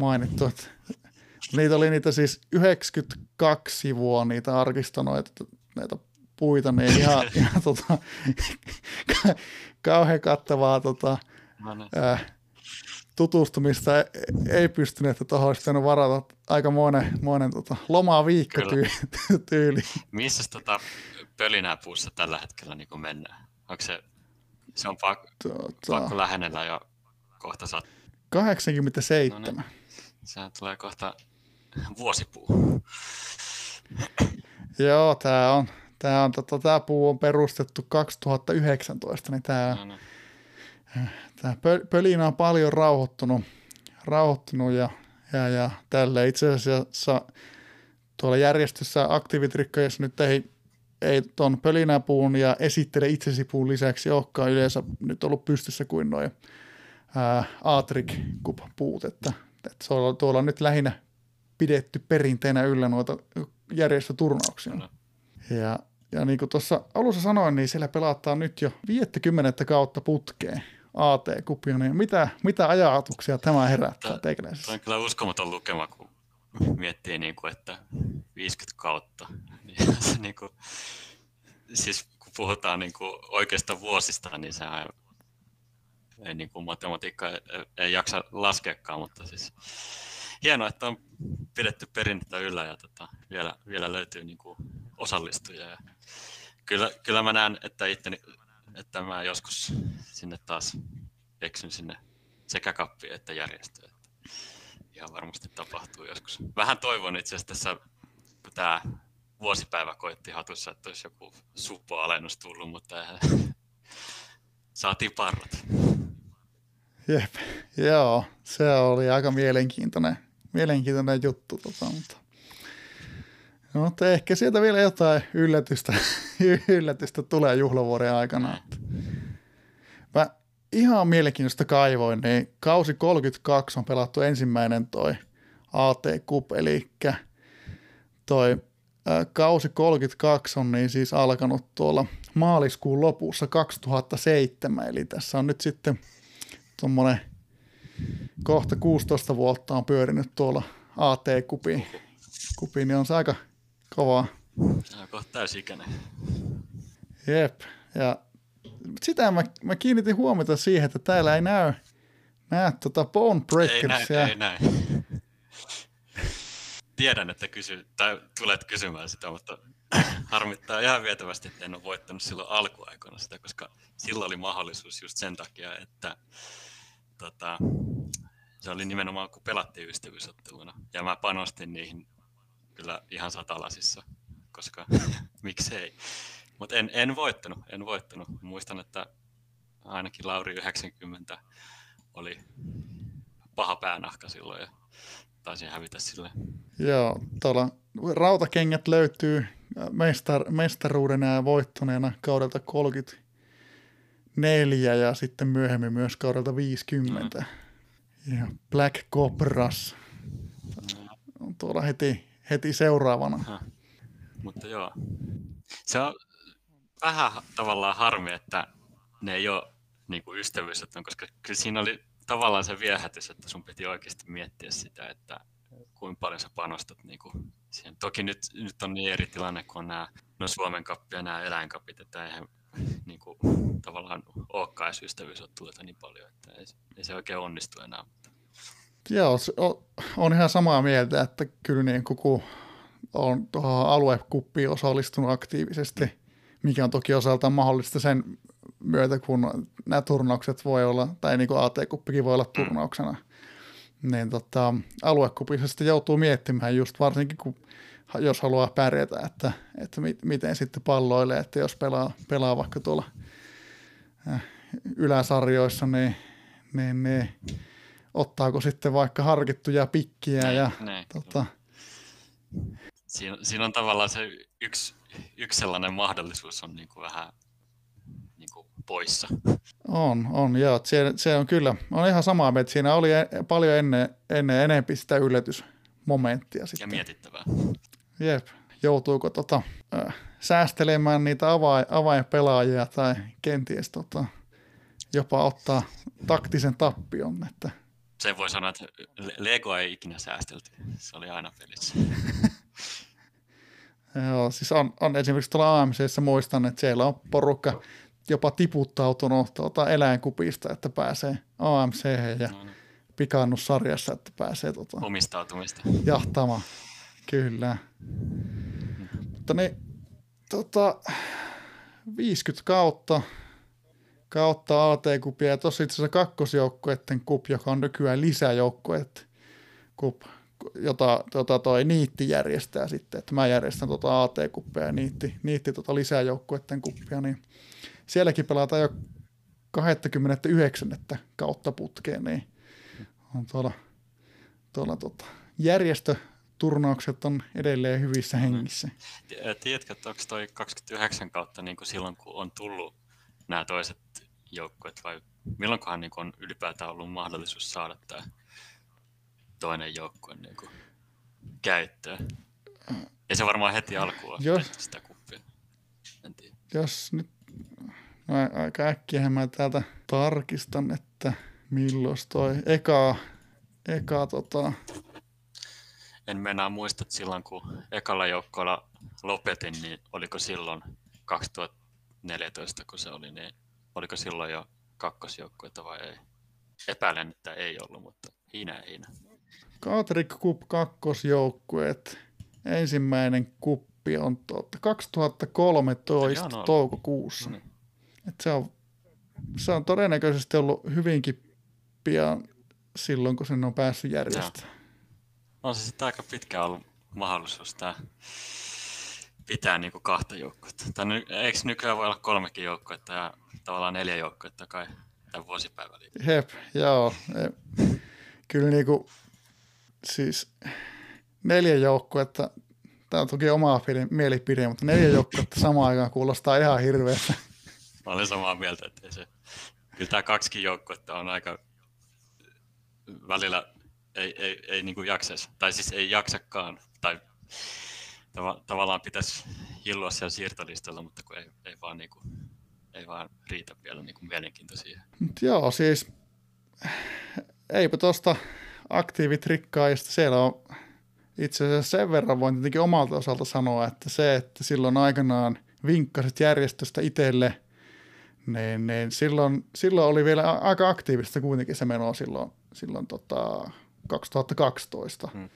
mainittu. Että niitä oli niitä siis 92 sivua niitä arkistonoita, näitä puita, niin ihan, ihan tota, kauhean kattavaa tota, äh, tutustumista ei pystynyt, että tuohon olisi pitänyt varata aika monen, monen tota, lomaviikko tyy- tyyli. Missä tota pölinää puussa tällä hetkellä niin mennään? Onko se, se on pak- tota, pakko lähennellä jo kohta saat... 87. No niin. Sehän tulee kohta vuosipuu. Joo, tämä on, Tämä, on, tota, tämä puu on perustettu 2019, niin tämä, no, no. tämä pölinä on paljon rauhoittunut, rauhoittunut ja, ja, ja tälle itse asiassa tuolla järjestössä aktiivitrikkoissa nyt ei, ei tuon pölinäpuun ja esittele itsesi puun lisäksi olekaan yleensä nyt ollut pystyssä kuin noin Aatrik puut, että, että se on tuolla nyt lähinnä pidetty perinteenä yllä noita järjestöturnauksia. No. Ja ja niin kuin tuossa alussa sanoin, niin siellä pelataan nyt jo 50 kautta putkeen AT-kupia, niin mitä, mitä ajatuksia tämä herättää teikäläisessä? Tämä on kyllä uskomaton lukema, kun miettii, niin kuin, että 50 kautta. Niin se, kuin, siis kun puhutaan niin kuin oikeasta vuosista, niin sehän ei niin kuin matematiikka ei, ei jaksa laskeakaan, mutta siis hienoa, että on pidetty perinnettä yllä ja tota, vielä, vielä löytyy niin kuin osallistujia. Ja kyllä, kyllä mä näen, että itteni, että mä joskus sinne taas eksyn sinne sekä kappiin että järjestöön. Ihan varmasti tapahtuu joskus. Vähän toivon itse asiassa tässä, kun tämä vuosipäivä koitti hatussa, että olisi joku suppo-alennus tullut, mutta eihän, saatiin parrat. Jep, joo, se oli aika mielenkiintoinen, mielenkiintoinen juttu, tota, mutta No, mutta ehkä sieltä vielä jotain yllätystä, yllätystä tulee juhlavuoden aikana. Mä ihan mielenkiintoista kaivoin, niin kausi 32 on pelattu ensimmäinen toi AT Cup, eli toi kausi 32 on niin siis alkanut tuolla maaliskuun lopussa 2007, eli tässä on nyt sitten tuommoinen kohta 16 vuotta on pyörinyt tuolla AT-kupi, kupi, niin on se aika Kovaa. On kohta täysikäinen. Jep. Ja sitä mä, mä kiinnitin huomiota siihen, että täällä ei näy, näe tota Bone Breakersia. Ei näy, ei näy. Tiedän, että kysy, tai tulet kysymään sitä, mutta harmittaa ihan vietävästi, että en ole voittanut silloin alkuaikoina sitä, koska silloin oli mahdollisuus just sen takia, että tota, se oli nimenomaan kun pelattiin ystävyysotteluna. Ja mä panostin niihin kyllä ihan satalasissa, koska miksei. Mutta en, en voittanut, en voittanut. Muistan, että ainakin Lauri 90 oli paha päänahka silloin ja taisin hävitä sille. Joo, tuolla rautakengät löytyy mestar, mestaruudena voittuneena kaudelta 34 ja sitten myöhemmin myös kaudelta 50. Mm. Ja Black Cobras on tuolla heti heti seuraavana. Aha. Mutta joo, se on vähän tavallaan harmi, että ne ei ole niin kuin ystävyyset, koska kyllä siinä oli tavallaan se viehätys, että sun piti oikeasti miettiä sitä, että kuinka paljon sä panostat niin kuin siihen. Toki nyt, nyt on niin eri tilanne, kun on nämä no Suomen kappi ja nämä eläinkapit, että eihän niin kuin, tavallaan olekaan edes ystävyysotteluita niin paljon, että ei, ei se oikein onnistu enää. Joo, on ihan samaa mieltä, että kyllä niin kun on tuohon aluekuppiin osallistunut aktiivisesti, mikä on toki osaltaan mahdollista sen myötä, kun nämä turnaukset voi olla, tai niin kuin AT-kuppikin voi olla turnauksena, niin tota, aluekupissa sitten joutuu miettimään just varsinkin, kun jos haluaa pärjätä, että, että miten sitten palloilee, että jos pelaa, pelaa vaikka tuolla äh, yläsarjoissa, niin, niin, niin ottaako sitten vaikka harkittuja pikkiä ja ne, tota... siinä, siinä, on tavallaan se yksi, yksi sellainen mahdollisuus on niin kuin vähän niin kuin poissa. On, on, joo. Se, se on kyllä, on ihan samaa mieltä. Siinä oli e, paljon ennen, ennen enempi sitä yllätysmomenttia sitten. Ja mietittävää. Jep. Joutuuko tota, äh, säästelemään niitä avain, avainpelaajia tai kenties tota, jopa ottaa taktisen tappion, että – sen voi sanoa, että Lego ei ikinä säästelty. Se oli aina pelissä. Joo, siis on, on esimerkiksi tuolla AMCssä muistan, että siellä on porukka jopa tiputtautunut tuota eläinkupista, että pääsee AMC ja no, niin. pikannussarjassa, että pääsee tuota, omistautumista jahtamaan. Kyllä. Mm. Mutta niin, tota, 50 kautta kautta AT-kupia ja tuossa itse asiassa kakkosjoukkueiden kup, joka on nykyään lisäjoukkueet kup, jota, jota toi Niitti järjestää sitten, että mä järjestän tuota AT-kuppia ja Niitti, niitti tuota lisäjoukkueiden kuppia, niin sielläkin pelataan jo 29. kautta putkeen, niin on tuolla, tuolla tuota, järjestöturnaukset on edelleen hyvissä mm. hengissä. Tiedätkö, että onko toi 29 kautta niin kuin silloin, kun on tullut nämä toiset joukkueet vai milloinkohan niin on ylipäätään ollut mahdollisuus saada tämä toinen joukkue niin kuin käyttöön? Ja se varmaan heti alkuun jos, sitä kuppia. En tiedä. Jos nyt no, aika äkkiä mä täältä tarkistan, että milloin toi eka, eka tota... En mennä muista, että silloin kun ekalla joukkoilla lopetin, niin oliko silloin 2014, kun se oli, niin oliko silloin jo kakkosjoukkuetta vai ei? Epäilen, että ei ollut, mutta hinä hinä. Katrik Cup kakkosjoukkueet. Ensimmäinen kuppi on tuota 2013 no, toukokuussa. No niin. Et se, on, se on todennäköisesti ollut hyvinkin pian silloin, kun sen on päässyt järjestämään. On se sitten aika pitkä ollut mahdollisuus tämä pitää niinku kahta joukkuetta. Tai ny, eikö nykyään voi olla kolmekin joukkuetta ja tavallaan neljä joukkuetta kai tämän vuosipäivällä. Hep, joo. Kyllä niinku, siis neljä joukkuetta, tämä on toki oma mielipide, mutta neljä joukkuetta samaan aikaan kuulostaa ihan hirveästi. Mä olen samaa mieltä, että se, kyllä tämä kaksikin joukkuetta on aika välillä ei, ei, ei niin kuin jaksaisi, tai siis ei jaksakaan, tai tav- tavallaan pitäisi hillua siellä siirtolistalla, mutta kun ei, ei vaan niin kuin ei vaan riitä vielä niin kuin mielenkiinto siihen. Mut joo, siis eipä tuosta aktiivitrikkaajista siellä on itse asiassa sen verran voin tietenkin omalta osalta sanoa, että se, että silloin aikanaan vinkkasit järjestöstä itselle, niin, niin silloin, silloin, oli vielä aika aktiivista kuitenkin se meno silloin, silloin tota 2012. Hmm.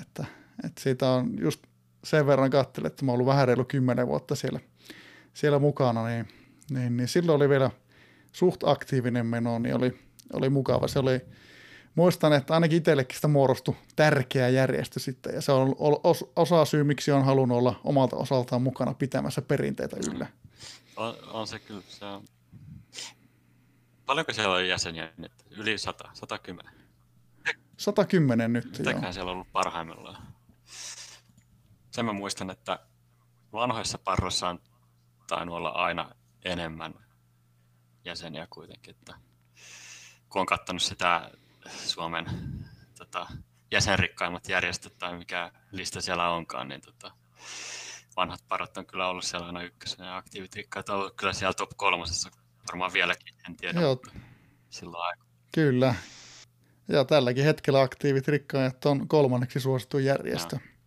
Että, että siitä on just sen verran katselin, että mä oon ollut vähän reilu kymmenen vuotta siellä, siellä mukana, niin niin, niin silloin oli vielä suht aktiivinen meno, niin oli, oli mukava. Se oli, muistan, että ainakin itsellekin sitä muodostui tärkeä järjestö sitten, ja se on osa syy, miksi on halunnut olla omalta osaltaan mukana pitämässä perinteitä yllä. On, on se kyllä. Se on... Paljonko siellä on jäseniä nyt? Yli 100, 110? 110 nyt, Mitäkään joo. siellä on ollut parhaimmillaan? Sen mä muistan, että vanhoissa parroissa on tainnut olla aina enemmän jäseniä kuitenkin. Että kun on katsonut sitä Suomen tota, jäsenrikkaimmat järjestöt tai mikä lista siellä onkaan, niin tota, vanhat parat on kyllä ollut siellä aina ykkösenä ja aktiivit rikkaat on ollut kyllä siellä top kolmosessa varmaan vieläkin, en tiedä, Joo. silloin aika. Kyllä. Ja tälläkin hetkellä aktiivit rikkaat on kolmanneksi suosittu järjestö. Ja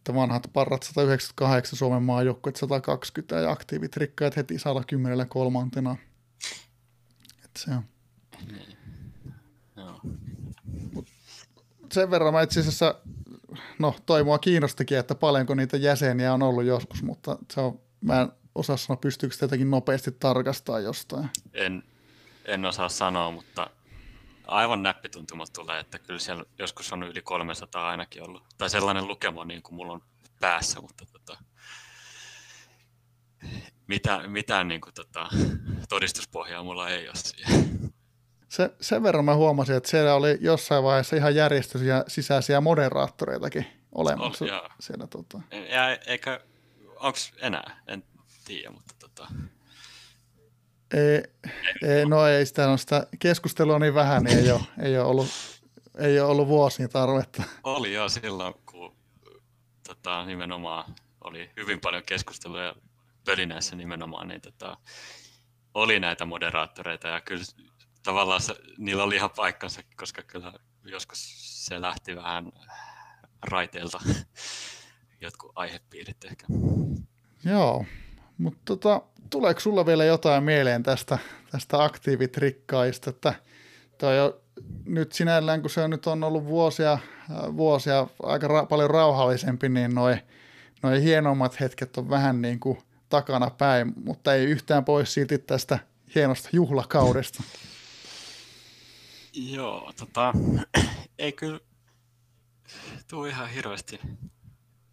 että vanhat parrat 198, Suomen maajoukkueet 120 ja aktiivit rikkaat heti 110 kolmantena. Että se on. Niin. sen verran mä itse asiassa, no toi mua kiinnostikin, että paljonko niitä jäseniä on ollut joskus, mutta se on, mä en osaa sanoa, pystyykö sitä jotenkin nopeasti tarkastaa jostain. En, en osaa sanoa, mutta aivan näppituntumat tulee, että kyllä siellä joskus on yli 300 ainakin ollut. Tai sellainen lukema niin kuin mulla on päässä, mutta tota, mitä, mitään niin kuin, tota, todistuspohjaa mulla ei ole siihen. Se, sen verran mä huomasin, että siellä oli jossain vaiheessa ihan järjestösiä sisäisiä moderaattoreitakin olemassa. Oli, siellä, tota. ja, eikä, onko enää? En tiedä, mutta tota... Ei, ei, no ei sitä, no sitä keskustelua niin vähän, niin ei ole, ei ole ollut, ei ole ollut vuosiin tarvetta. Oli jo silloin, kun tota, nimenomaan oli hyvin paljon keskustelua pölinäissä nimenomaan, niin tota, oli näitä moderaattoreita ja kyllä tavallaan se, niillä oli ihan paikkansa, koska kyllä joskus se lähti vähän raiteilta jotkut aihepiirit ehkä. Joo, mutta tota, tuleeko sulla vielä jotain mieleen tästä, tästä aktiivitrikkaista, että toi on nyt sinällään, kun se on nyt on ollut vuosia, vuosia aika ra- paljon rauhallisempi, niin noin noi hienommat hetket on vähän niin kuin takana päin, mutta ei yhtään pois silti tästä hienosta juhlakaudesta. Joo, tota, ei kyllä tuu ihan hirveästi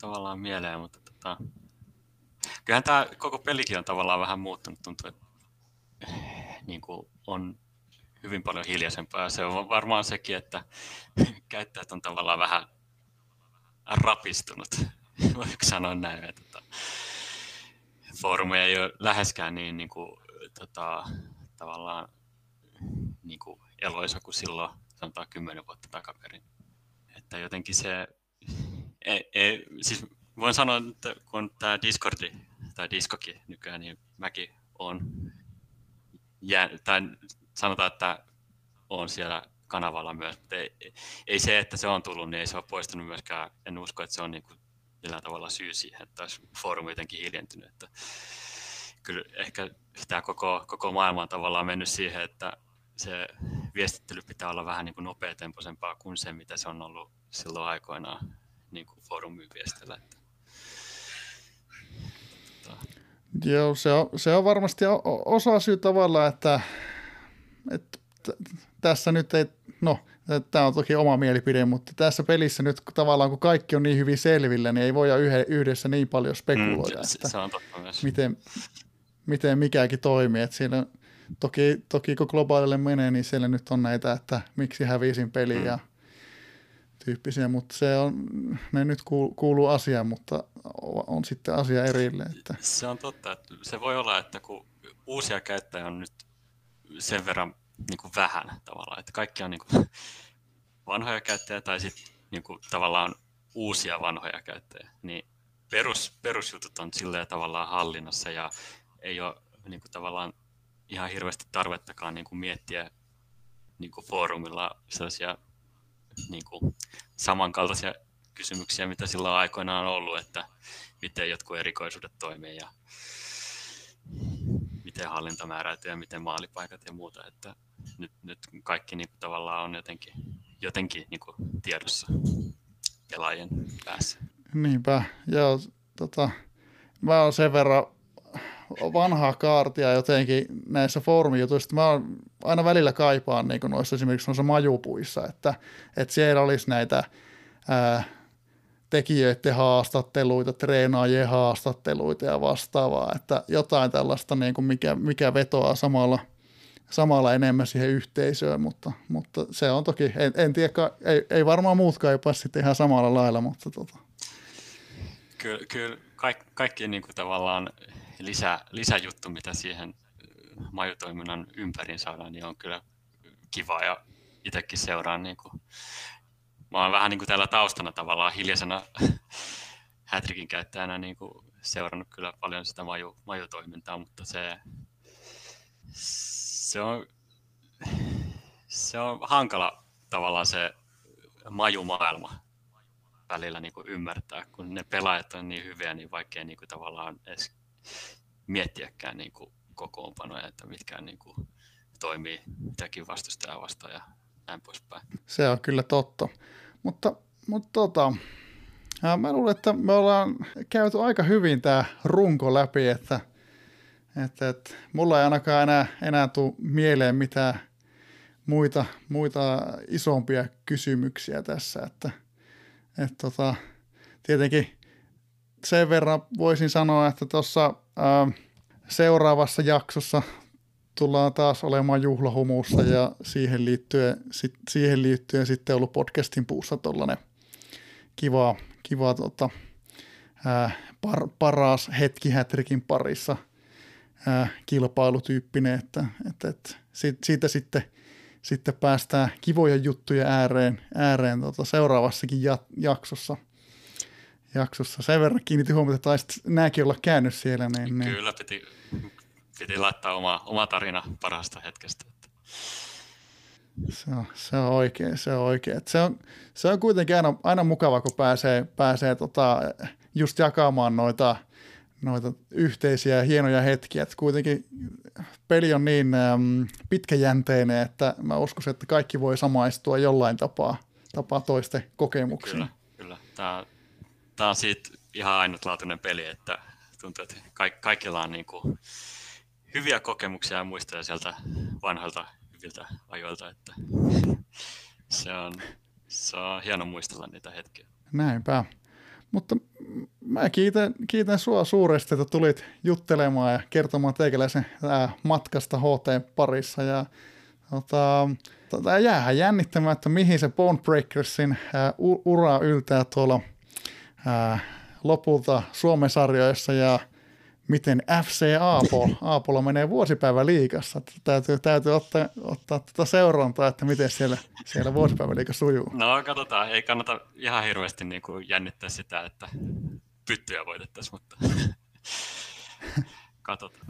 tavallaan mieleen, mutta tota, kyllähän tämä koko pelikin on tavallaan vähän muuttunut. Tuntuu, että niin kuin on hyvin paljon hiljaisempaa ja se on varmaan sekin, että käyttäjät on tavallaan vähän rapistunut, voiko sanoa näin. Että, foorumeja ei ole läheskään niin, niin kuin, tota, tavallaan niin kuin eloisa kuin silloin sanotaan kymmenen vuotta takaperin. Että jotenkin se, ei, ei, siis voin sanoa, että kun tämä Discordi tai Diskoki nykyään, niin mäkin on, jää, tai sanotaan, että on siellä kanavalla myös, mutta ei, ei, se, että se on tullut, niin ei se ole poistunut myöskään, en usko, että se on niin kuin millään tavalla syy siihen, että olisi foorumi jotenkin hiljentynyt. Että kyllä ehkä tämä koko, koko maailma on tavallaan mennyt siihen, että se viestittely pitää olla vähän niin kuin nopeatempoisempaa kuin se, mitä se on ollut silloin aikoinaan niin kuin foorumin viestillä. Että, tota. Joo, se on, se on varmasti osa syy tavallaan, että, että tässä nyt ei, no Tämä on toki oma mielipide, mutta tässä pelissä nyt tavallaan kun kaikki on niin hyvin selvillä, niin ei voida yhdessä niin paljon spekuloida, mm, se, että se on totta myös. Miten, miten mikäkin toimii. Että siellä, toki, toki kun globaalille menee, niin siellä nyt on näitä, että miksi hävisin peliä mm. ja tyyppisiä, mutta se on, ne nyt kuuluu asiaan, mutta on sitten asia erilleen. Että. Se on totta, että se voi olla, että kun uusia käyttäjiä on nyt sen verran niin kuin vähän tavallaan, että kaikki on niin kuin vanhoja käyttäjiä tai sitten niin kuin tavallaan uusia vanhoja käyttäjiä, niin perus, perusjutut on silleen tavallaan hallinnassa ja ei ole niin kuin tavallaan ihan hirveästi tarvettakaan niin kuin miettiä niin kuin foorumilla sellaisia niin kuin samankaltaisia kysymyksiä, mitä silloin aikoinaan on ollut, että miten jotkut erikoisuudet toimii ja miten hallinta määräytyy ja miten maalipaikat ja muuta. Että nyt, nyt kaikki niin kuin, tavallaan on jotenkin, jotenkin niin kuin, tiedossa pelaajien päässä. Niinpä, joo. Tota, mä oon sen verran vanhaa kaartia jotenkin näissä foorumijutuissa. Mä aina välillä kaipaan niin noissa esimerkiksi noissa majupuissa, että, että siellä olisi näitä ää, tekijöiden haastatteluita, treenaajien haastatteluita ja vastaavaa, että jotain tällaista, niin kuin mikä, mikä vetoaa samalla, samalla enemmän siihen yhteisöön, mutta, mutta se on toki, en, en tiedä, ei, ei varmaan muutkaan jopa sitten ihan samalla lailla, mutta tota. Kyllä, kyllä kaikki, kaikki niin kuin tavallaan lisä, lisäjuttu, mitä siihen majutoiminnan ympärin saadaan, niin on kyllä kiva ja itsekin seuraan niin kuin mä oon vähän niin kuin täällä taustana tavallaan hiljaisena Hätrikin käyttäjänä niin kuin seurannut kyllä paljon sitä maju, majutoimintaa, mutta se, se, on, se on hankala tavallaan se majumaailma välillä niin kuin ymmärtää, kun ne pelaajat on niin hyviä, niin vaikea niin kuin tavallaan edes miettiäkään niin kuin kokoonpanoja, että mitkä niin kuin toimii mitäkin vastustajaa vastaan ja näin poispäin. Se on kyllä totta. Mutta, mutta tota, mä luulen, että me ollaan käyty aika hyvin tämä runko läpi, että, että, että mulla ei ainakaan enää, enää tule mieleen mitään muita, muita isompia kysymyksiä tässä, että, että tota, tietenkin sen verran voisin sanoa, että tuossa seuraavassa jaksossa tullaan taas olemaan juhlahumussa ja siihen liittyen, sit, siihen liittyen sitten ollut podcastin puussa tuollainen kiva, kiva tota, ää, par, paras hetki hätrikin parissa ää, kilpailutyyppinen, että, että, että siitä, siitä sitten, sitten päästään kivoja juttuja ääreen, ääreen tota, seuraavassakin ja, jaksossa. Jaksossa. Sen verran kiinnitin huomiota, että taisit nämäkin olla käynyt siellä. Niin, niin. Kyllä, piti, piti laittaa oma, oma tarina parasta hetkestä. Se on, se on oikein, se on oikein. Se on, se on kuitenkin aina, aina mukava, kun pääsee, pääsee tota, just jakamaan noita, noita yhteisiä ja hienoja hetkiä. Et kuitenkin peli on niin äm, pitkäjänteinen, että mä uskon, että kaikki voi samaistua jollain tapaa, tapaa toisten kokemuksiin. Kyllä, kyllä. Tämä, tämä on siitä ihan ainutlaatuinen peli, että tuntuu, että kaikilla on niin kuin hyviä kokemuksia ja muistoja sieltä vanhoilta hyviltä ajoilta, että se on, se on hieno muistella niitä hetkiä. Näinpä. Mutta mä kiitän, kiitän sua suuresti, että tulit juttelemaan ja kertomaan teikäläisen matkasta HT parissa. Ja tota, tota, jäähän jännittämään, että mihin se Bone Breakersin ura yltää tuolla ää, lopulta Suomen sarjoissa ja miten FC Aapo, Aapolla menee vuosipäivä liikassa. Täytyy, täytyy ottaa, ottaa tuota seurantaa, että miten siellä, siellä vuosipäiväliika sujuu. No katsotaan, ei kannata ihan hirveästi niin kuin jännittää sitä, että pyttyjä voitettaisiin, mutta katsotaan.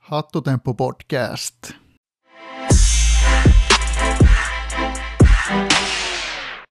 Hattutemppu podcast.